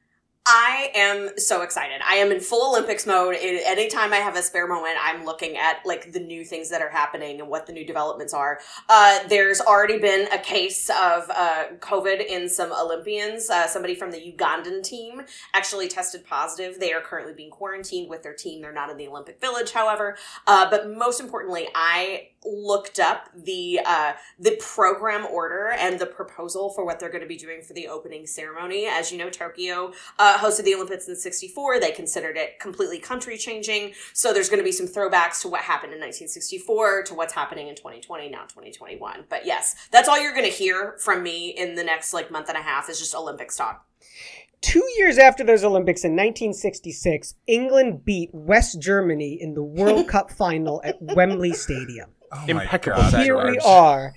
I am so excited. I am in full Olympics mode. Anytime I have a spare moment, I'm looking at like the new things that are happening and what the new developments are. Uh, there's already been a case of uh, COVID in some Olympians. Uh, somebody from the Ugandan team actually tested positive. They are currently being quarantined with their team. They're not in the Olympic Village, however. Uh, but most importantly, I looked up the uh, the program order and the proposal for what they're going to be doing for the opening ceremony. As you know, Tokyo uh, hosted the Olympics in '64. They considered it completely country changing. So there's going to be some throwbacks to what happened in 1964 to what's happening in 2020 now 2021. But yes, that's all you're going to hear from me in the next like month and a half is just Olympics talk. Two years after those Olympics in 1966, England beat West Germany in the World Cup final at Wembley Stadium. Oh Impeccable God, Here we are.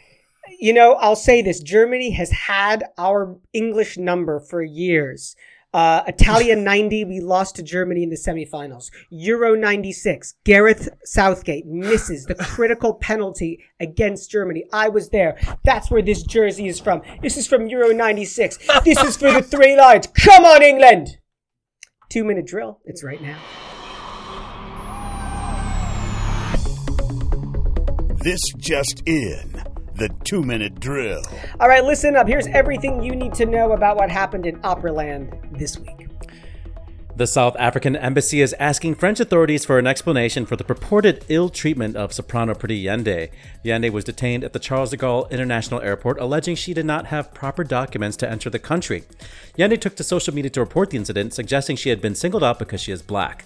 You know, I'll say this Germany has had our English number for years. Uh, Italia 90, we lost to Germany in the semifinals. Euro 96, Gareth Southgate misses the critical penalty against Germany. I was there. That's where this jersey is from. This is from Euro 96. This is for the three lions. Come on, England! Two minute drill. It's right now. This just in. The two minute drill. All right, listen up. Here's everything you need to know about what happened in Operaland this week. The South African embassy is asking French authorities for an explanation for the purported ill treatment of soprano Pretty Yende. Yende was detained at the Charles de Gaulle International Airport, alleging she did not have proper documents to enter the country. Yende took to social media to report the incident, suggesting she had been singled out because she is black.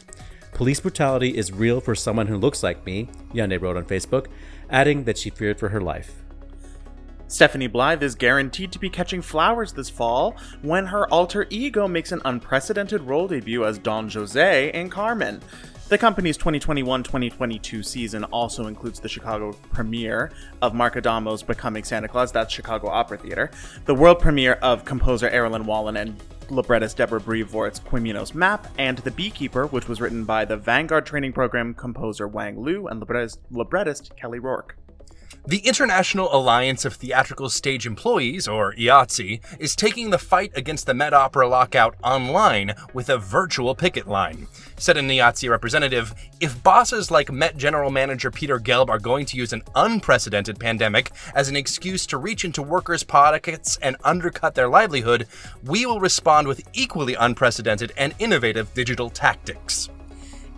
Police brutality is real for someone who looks like me, Yende wrote on Facebook, adding that she feared for her life. Stephanie Blythe is guaranteed to be catching flowers this fall when her alter ego makes an unprecedented role debut as Don Jose in Carmen. The company's 2021 2022 season also includes the Chicago premiere of Mark Adamo's Becoming Santa Claus, that's Chicago Opera Theater, the world premiere of composer Errollyn Wallen and librettist Deborah Brevoort's Quamino's Map, and The Beekeeper, which was written by the Vanguard Training Program composer Wang Lu and librettist, librettist Kelly Rourke. The International Alliance of Theatrical Stage Employees, or IATSE, is taking the fight against the Met Opera lockout online with a virtual picket line. Said an IATSE representative, if bosses like Met General Manager Peter Gelb are going to use an unprecedented pandemic as an excuse to reach into workers' pockets and undercut their livelihood, we will respond with equally unprecedented and innovative digital tactics.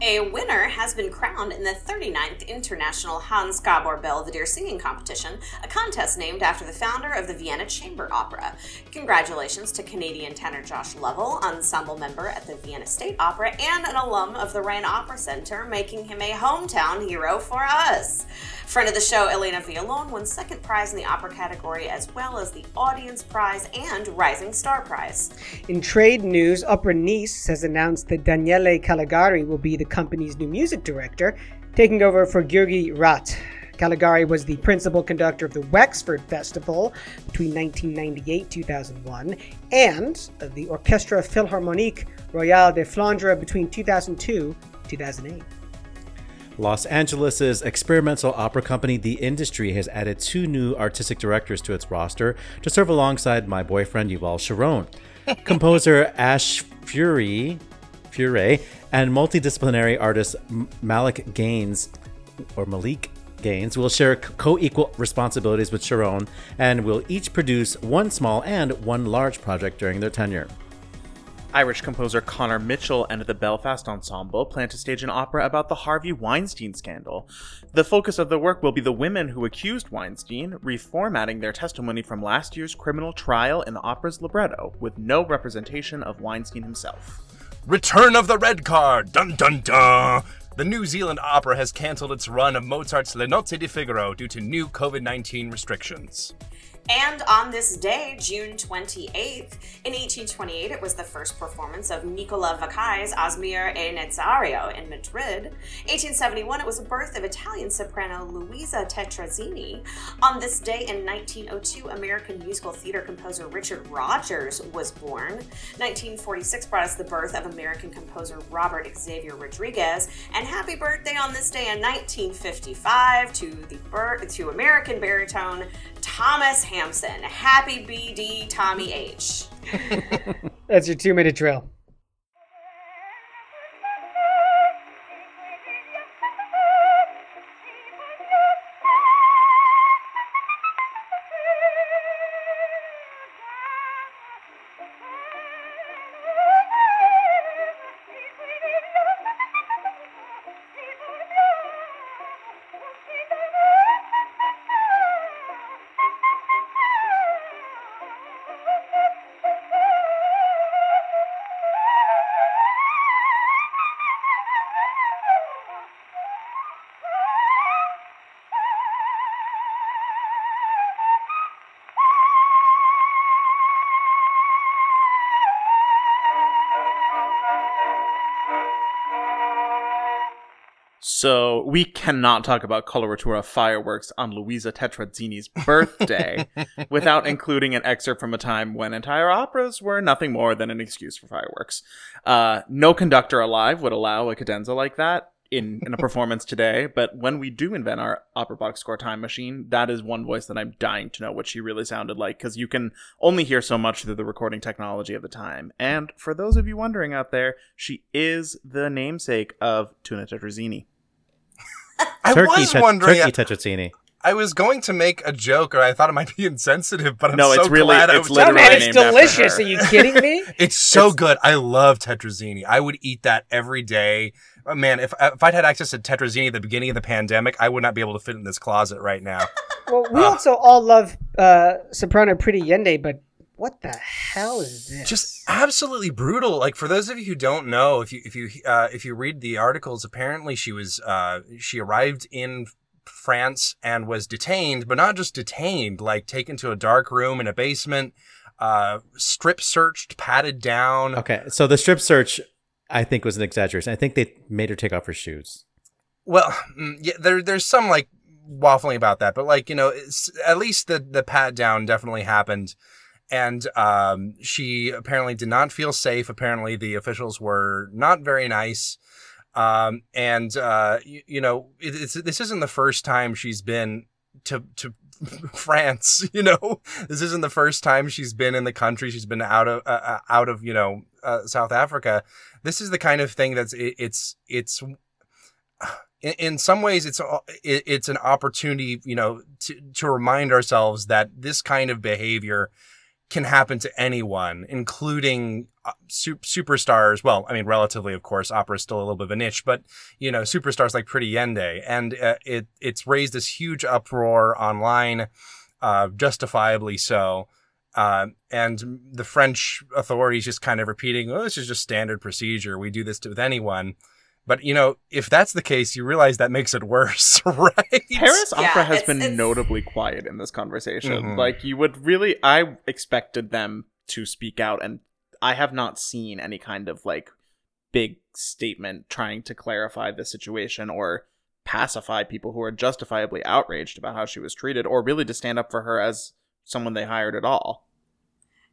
A winner has been crowned in the 39th International Hans Gabor Belvedere Singing Competition, a contest named after the founder of the Vienna Chamber Opera. Congratulations to Canadian tenor Josh Lovell, ensemble member at the Vienna State Opera and an alum of the Ryan Opera Center, making him a hometown hero for us. Friend of the show, Elena Villalón, won second prize in the opera category as well as the audience prize and Rising Star Prize. In trade news, Opera Nice has announced that Daniele Callegari will be the company's new music director, taking over for György Ráth. Callegari was the principal conductor of the Wexford Festival between 1998 2001 and of the Orchestra Philharmonique Royale de Flandre between 2002 2008. Los Angeles' experimental opera company, The Industry, has added two new artistic directors to its roster to serve alongside my boyfriend Yuval Sharon. Composer Ash Fury, Fure, and multidisciplinary artist Malik Gaines, or Malik Gaines, will share co equal responsibilities with Sharon and will each produce one small and one large project during their tenure. Irish composer Conor Mitchell and the Belfast Ensemble plan to stage an opera about the Harvey Weinstein scandal. The focus of the work will be the women who accused Weinstein, reformatting their testimony from last year's criminal trial in the opera's libretto, with no representation of Weinstein himself. Return of the Red Card! Dun dun dun! The New Zealand Opera has cancelled its run of Mozart's Le Nozze di Figaro due to new COVID 19 restrictions. And on this day, June 28th, in 1828, it was the first performance of Nicola Vaccai's Asmir e Nezzario in Madrid. 1871, it was the birth of Italian soprano Luisa Tetrazzini. On this day in 1902, American musical theater composer Richard Rodgers was born. 1946 brought us the birth of American composer Robert Xavier Rodriguez. And happy birthday on this day in 1955 to the birth to American baritone Thomas Hampson. Happy BD Tommy H. That's your two minute drill. So we cannot talk about coloratura fireworks on Luisa Tetrazzini's birthday without including an excerpt from a time when entire operas were nothing more than an excuse for fireworks. Uh, no conductor alive would allow a cadenza like that in, in a performance today, but when we do invent our opera box score time machine, that is one voice that I'm dying to know what she really sounded like because you can only hear so much through the recording technology of the time. And for those of you wondering out there, she is the namesake of Tuna Tetrazzini. I Turkey, was Tet- wondering. Turkey uh, Tetrazzini. I was going to make a joke, or I thought it might be insensitive, but I'm No, so it's really- glad I it's was No, literally man, it's delicious. Are you kidding me? It's so good. I love tetrazzini. I would eat that every day. Oh, man, if uh, if I'd had access to tetrazzini at the beginning of the pandemic, I would not be able to fit in this closet right now. Well, we ah. also all love uh, Soprano Pretty Yende, but what the hell is this? Just absolutely brutal. Like for those of you who don't know, if you if you uh, if you read the articles, apparently she was uh, she arrived in France and was detained, but not just detained, like taken to a dark room in a basement, uh, strip searched, patted down. Okay, so the strip search, I think, was an exaggeration. I think they made her take off her shoes. Well, mm, yeah, there there's some like waffling about that, but like you know, it's, at least the the pat down definitely happened, and um, she apparently did not feel safe. Apparently, the officials were not very nice, um, and uh, you, you know, it, this isn't the first time she's been to to France. You know, this isn't the first time she's been in the country. She's been out of uh, uh, out of you know uh, South Africa. This is the kind of thing that's it, it's it's in, some ways it's it, it's an opportunity you know to, to remind ourselves that this kind of behavior can happen to anyone including uh, su- superstars well i mean relatively of course opera is still a little bit of a niche but you know superstars like pretty yende and uh, it it's raised this huge uproar online uh, justifiably so uh, and the French authorities just kind of repeating, "Oh, this is just standard procedure. We do this with anyone." But you know, if that's the case, you realize that makes it worse, right? Paris Yeah, Opera has it's- been it's- notably quiet in this conversation. Mhm. Like you would really I expected them to speak out and I have not seen any kind of like big statement trying to clarify the situation or pacify people who are justifiably outraged about how she was treated or really to stand up for her as someone they hired at all.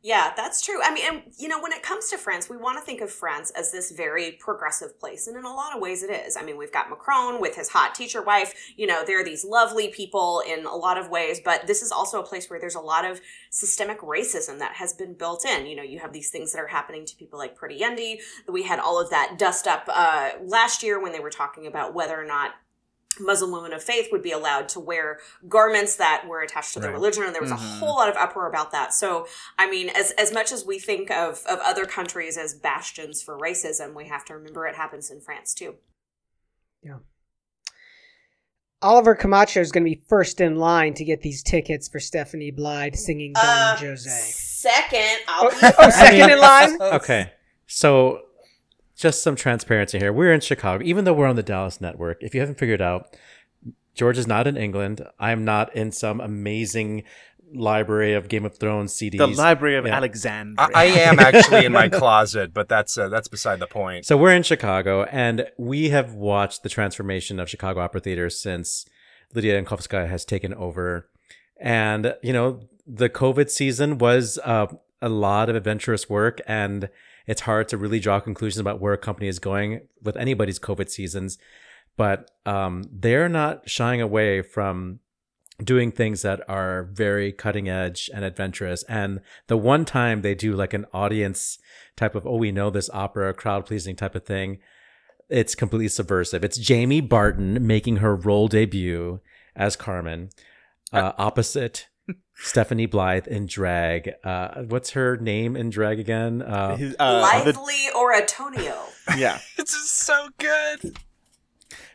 Yeah, that's true. I mean, and you know, when it comes to France, we want to think of France as this very progressive place, and in a lot of ways, it is. I mean, we've got Macron with his hot teacher wife. You know, there are these lovely people in a lot of ways, but this is also a place where there's a lot of systemic racism that has been built in. You know, you have these things that are happening to people like Pretty Yende. We had all of that dust up uh, last year when they were talking about whether or not Muslim women of faith would be allowed to wear garments that were attached to their Right. religion, and there was Mhm. a whole lot of uproar about that. So, I mean, as as much as we think of of other countries as bastions for racism, we have to remember it happens in France too. Yeah. Oliver Camacho is going to be first in line to get these tickets for Stephanie Blythe singing Don Uh, Jose. Second, I'll be Oh, second in line? Okay, so just some transparency here. We're in Chicago, even though we're on the Dallas network. If you haven't figured out, George is not in England. I'm not in some amazing library of Game of Thrones CDs. The Library of Yeah. Alexandria. I, I am actually in my closet, but that's uh, that's beside the point. So we're in Chicago, and we have watched the transformation of Chicago Opera Theater since Lidiya Yankovskaya has taken over. And, you know, the COVID season was uh, a lot of adventurous work, and it's hard to really draw conclusions about where a company is going with anybody's COVID seasons. But um, they're not shying away from doing things that are very cutting edge and adventurous. And the one time they do like an audience type of, oh, we know this opera, crowd pleasing type of thing, it's completely subversive. It's Jamie Barton making her role debut as Carmen, uh, opposite Stephanie Blythe in drag. Uh, what's her name in drag again? Uh, His- uh, the- lively or Antonio. yeah. it's is so good.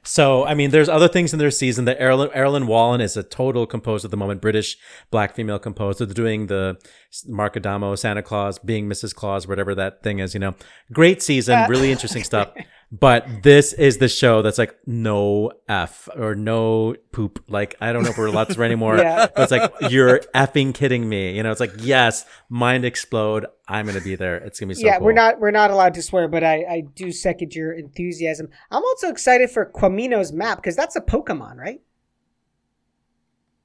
So, I mean, there's other things in their season. That Errollyn, Errollyn Wallen is a total composer at the moment, British black female composer. They're doing the Mark Adamo, Santa Claus, being Mrs. Claus, whatever that thing is, you know. Great season, really interesting stuff. But this is the show that's like no F or no poop. Like, I don't know if we're allowed to swear anymore. Yeah. But it's like, you're effing kidding me. You know, it's like, yes, mind explode. I'm going to be there. It's going to be so yeah, cool. we're not we're not allowed to swear, but I, I do second your enthusiasm. I'm also excited for Quamino's map because that's a Pokemon, right?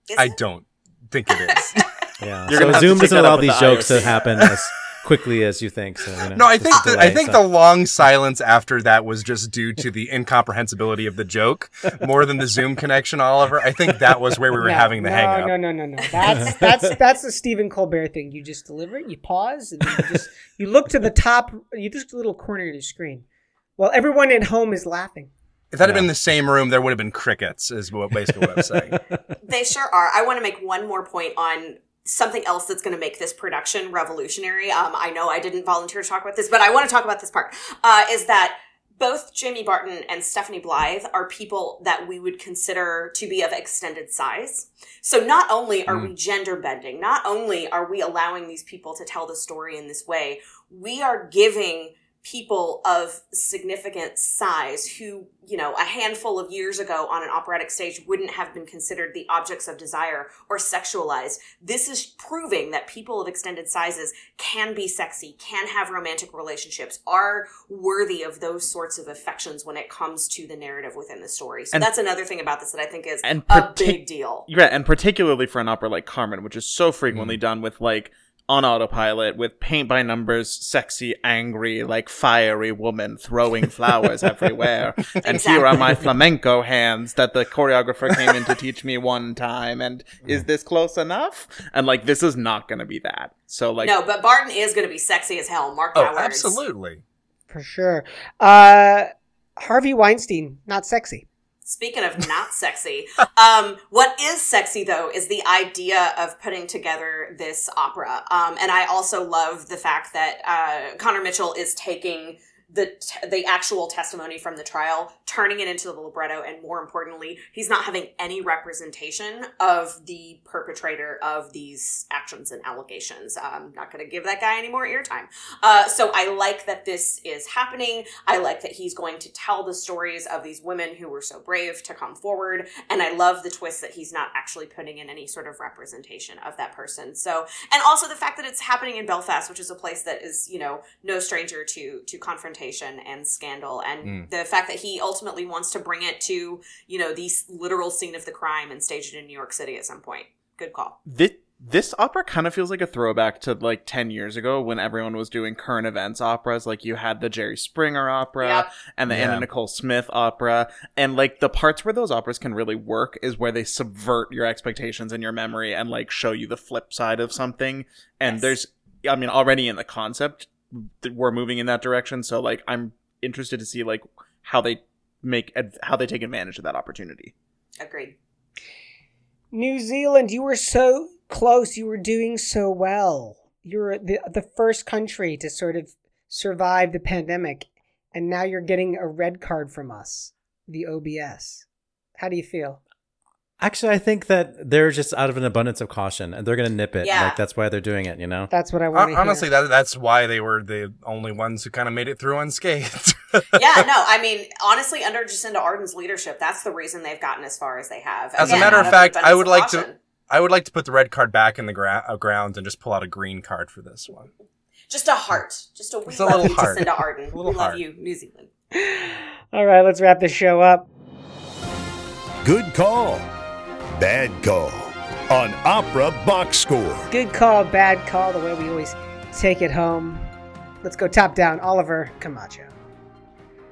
Is I it? don't think it is. Yeah. You're so gonna Zoom take doesn't allow these the jokes to happen as quickly as you think. So, you know, No, I think a the, I think so. the long silence after that was just due to the incomprehensibility of the joke more than the Zoom connection, Oliver. I think that was where we were no, having the no, hang up. No, no, no, no. That's that's that's the Stephen Colbert thing. You just deliver it, you pause, and you just you look to the top, you just a little corner of your screen. While everyone at home is laughing. If that had Yeah. been the same room, there would have been crickets. Is what basically what I'm saying. They sure are. I want to make one more point on something else that's going to make this production revolutionary. Um, I know I didn't volunteer to talk about this, but I want to talk about this part. Uh, is that both Jamie Barton and Stephanie Blythe are people that we would consider to be of extended size. So not only are we gender bending, not only are we allowing these people to tell the story in this way, we are giving people of significant size who, you know, a handful of years ago on an operatic stage wouldn't have been considered the objects of desire or sexualized. This is proving that people of extended sizes can be sexy, can have romantic relationships, are worthy of those sorts of affections when it comes to the narrative within the story. So And- that's another thing about this that I think is And a big deal. Yeah, and particularly for an opera like Carmen, which is so frequently Mm. done with like on autopilot with paint by numbers, sexy, angry, like fiery woman throwing flowers everywhere. And here are my flamenco hands that the choreographer came in to teach me one time. And is this close enough? And like this is not gonna be that. So like no, but Barton is going to be sexy as hell. Mark my Oh, words. absolutely. For sure. Uh, Harvey Weinstein, not sexy. Speaking of not sexy, um, what is sexy though is the idea of putting together this opera. Um, and I also love the fact that uh, Conor Mitchell is taking the the actual testimony from the trial, turning it into the libretto, and more importantly, he's not having any representation of the perpetrator of these actions and allegations. I'm not going to give that guy any more airtime. Uh, so I like that this is happening. I like that he's going to tell the stories of these women who were so brave to come forward. And I love the twist that he's not actually putting in any sort of representation of that person. So, and also the fact that it's happening in Belfast, which is a place that is, you know, no stranger to, to confrontation and scandal. And hmm. the fact that he ultimately wants to bring it to, you know, the literal scene of the crime and stage it in New York City at some point. Good call. this this opera kind of feels like a throwback to like 10 years ago when everyone was doing current events operas like you had the jerry springer opera Yep. and the Yeah. anna nicole smith opera and like the parts where those operas can really work is where they subvert your expectations and your memory and like show you the flip side of something and Yes. there's i mean already in the concept th- we're moving in that direction so like i'm interested to see like how they make how they take advantage of that opportunity Agreed. New Zealand, you were so close. You were doing so well. You were the the first country to sort of survive the pandemic, and now you're getting a red card from us, the OBS. How do you feel? Actually, I think that they're just out of an abundance of caution and they're going to nip it. Yeah. Like that's why they're doing it, you know? That's what I want Hon- to Honestly, hear. that that's why they were the only ones who kind of made it through unscathed. yeah, no, I mean, honestly, under Jacinda Ardern's leadership, that's the reason they've gotten as far as they have. As a matter of fact, I would of like to- I would like to put the red card back in the gra- uh, ground and just pull out a green card for this one. Just a heart. Just a we Just a love little you, heart. Jacinda Ardern. A little we love heart. you, New Zealand. All right, let's wrap this show up. Good call. Bad call. On Opera Box Score. Good call, bad call. The way we always take it home. Let's go top down. Oliver Camacho.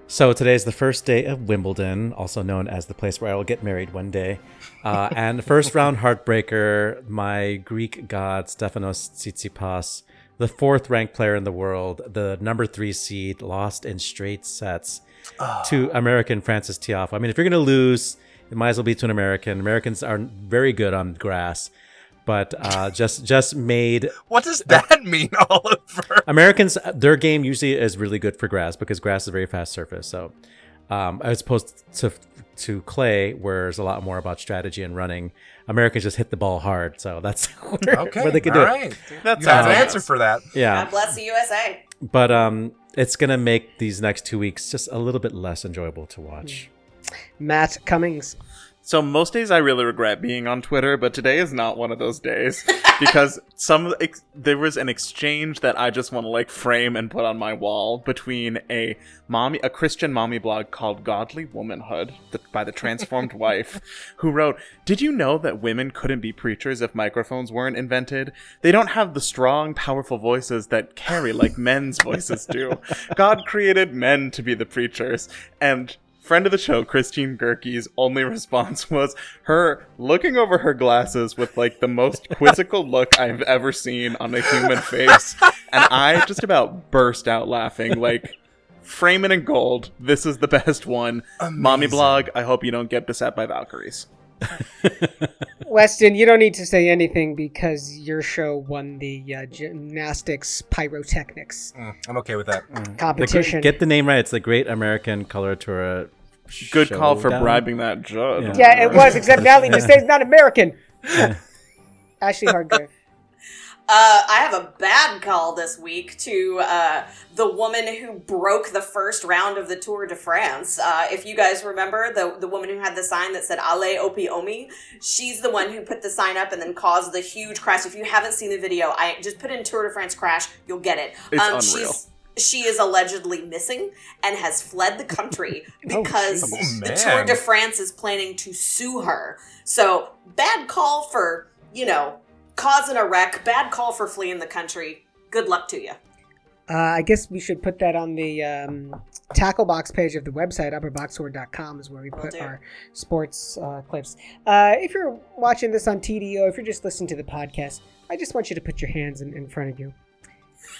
So today is the first day of Wimbledon, also known as the place where I will get married one day. Uh, and first round heartbreaker, my Greek god Stefanos Tsitsipas, the fourth ranked player in the world, the number three seed, lost in straight sets to American Frances Tiafoe. I mean, if you're going to lose, it might as well be to an American. Americans are very good on grass, but uh, just just made What does that mean, Oliver? Americans, their game usually is really good for grass because grass is a very fast surface. So, um, as opposed to to clay, where it's a lot more about strategy and running, Americans just hit the ball hard. So that's where, Okay, where they can all do right. it. That's you have an answer for that. Yeah, God bless the USA. but um, it's gonna make these next two weeks just a little bit less enjoyable to watch. Matt Cummings. So most days I really regret being on Twitter, but today is not one of those days because some ex- there was an exchange that I just want to like frame and put on my wall between a mommy, a Christian mommy blog called Godly Womanhood th- by the Transformed Wife, who wrote, "Did you know that women couldn't be preachers if microphones weren't invented? They don't have the strong, powerful voices that carry like men's voices do. God created men to be the preachers, and." Friend of the show, Christine Goerke's only response was her looking over her glasses with like the most quizzical look I've ever seen on a human face. And I just about burst out laughing. Like, Frame it in gold. This is the best one. Mommy blog. I hope you don't get beset by Valkyries. Weston, you don't need to say anything because your show won the uh, gymnastics pyrotechnics Mm, I'm okay with that. The gr- competition. get the name right. It's the Great American Coloratura. Good call for Showdown. bribing that judge. Yeah. yeah, it was, except Natalie just says not American. Ashley Hardgrave. Uh, I have a bad call this week to uh, the woman who broke the first round of the Tour de France. Uh, if you guys remember, the, the woman who had the sign that said Ale Opi Omi, she's the one who put the sign up and then caused the huge crash. If you haven't seen the video, I just put in Tour de France crash, you'll get it. It's unreal. She's, she is allegedly missing and has fled the country because jeez. the Oh, Tour de France is planning to sue her. So, bad call for, you know, causing a wreck. Bad call for fleeing the country. Good luck to you. Uh, I guess we should put that on the um, tackle box page of the website, operaboxscore.com is where we put our sports uh, clips. Uh, if you're watching this on TDO, if you're just listening to the podcast, I just want you to put your hands in, in front of you.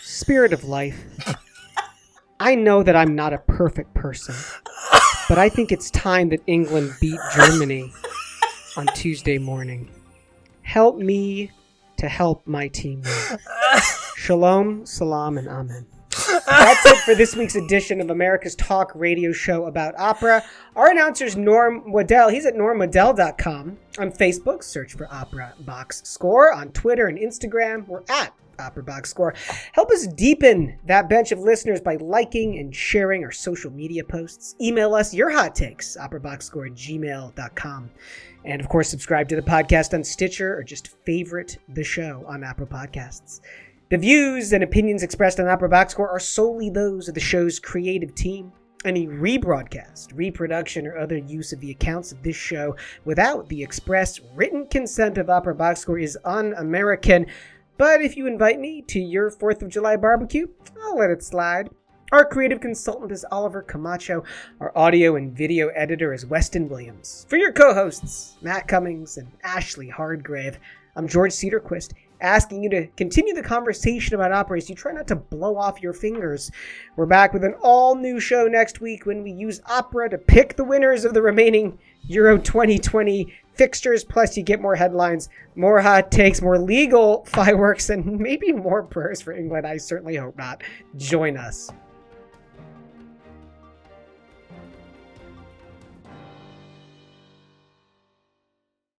Spirit of life. I know that I'm not a perfect person, but I think it's time that England beat Germany on Tuesday morning. Help me to help my team. Shalom, salam, and amen. That's it for this week's edition of America's Talk radio show about opera. Our announcer's Norm Waddell. He's at normwaddell.com. On Facebook, search for Opera Box Score. On Twitter and Instagram, we're at Opera Box Score. Help us deepen that bench of listeners by liking and sharing our social media posts. Email us your hot takes, operaboxscore at gmail.com. And of course, subscribe to the podcast on Stitcher or just favorite the show on Apple Podcasts. The views and opinions expressed on Opera Box Score are solely those of the show's creative team. Any rebroadcast, reproduction, or other use of the accounts of this show without the express written consent of Opera Box Score is un American. But if you invite me to your 4th of July barbecue, I'll let it slide. Our creative consultant is Oliver Camacho. Our audio and video editor is Weston Williams. For your co hosts, Matt Cummings and Ashley Hardgrave, I'm George Cederquist, asking you to continue the conversation about opera as you try not to blow off your fingers. We're back with an all new show next week when we use opera to pick the winners of the remaining Euro 2020 fixtures. Plus, you get more headlines, more hot takes, more legal fireworks, and maybe more prayers for England. I certainly hope not. Join us.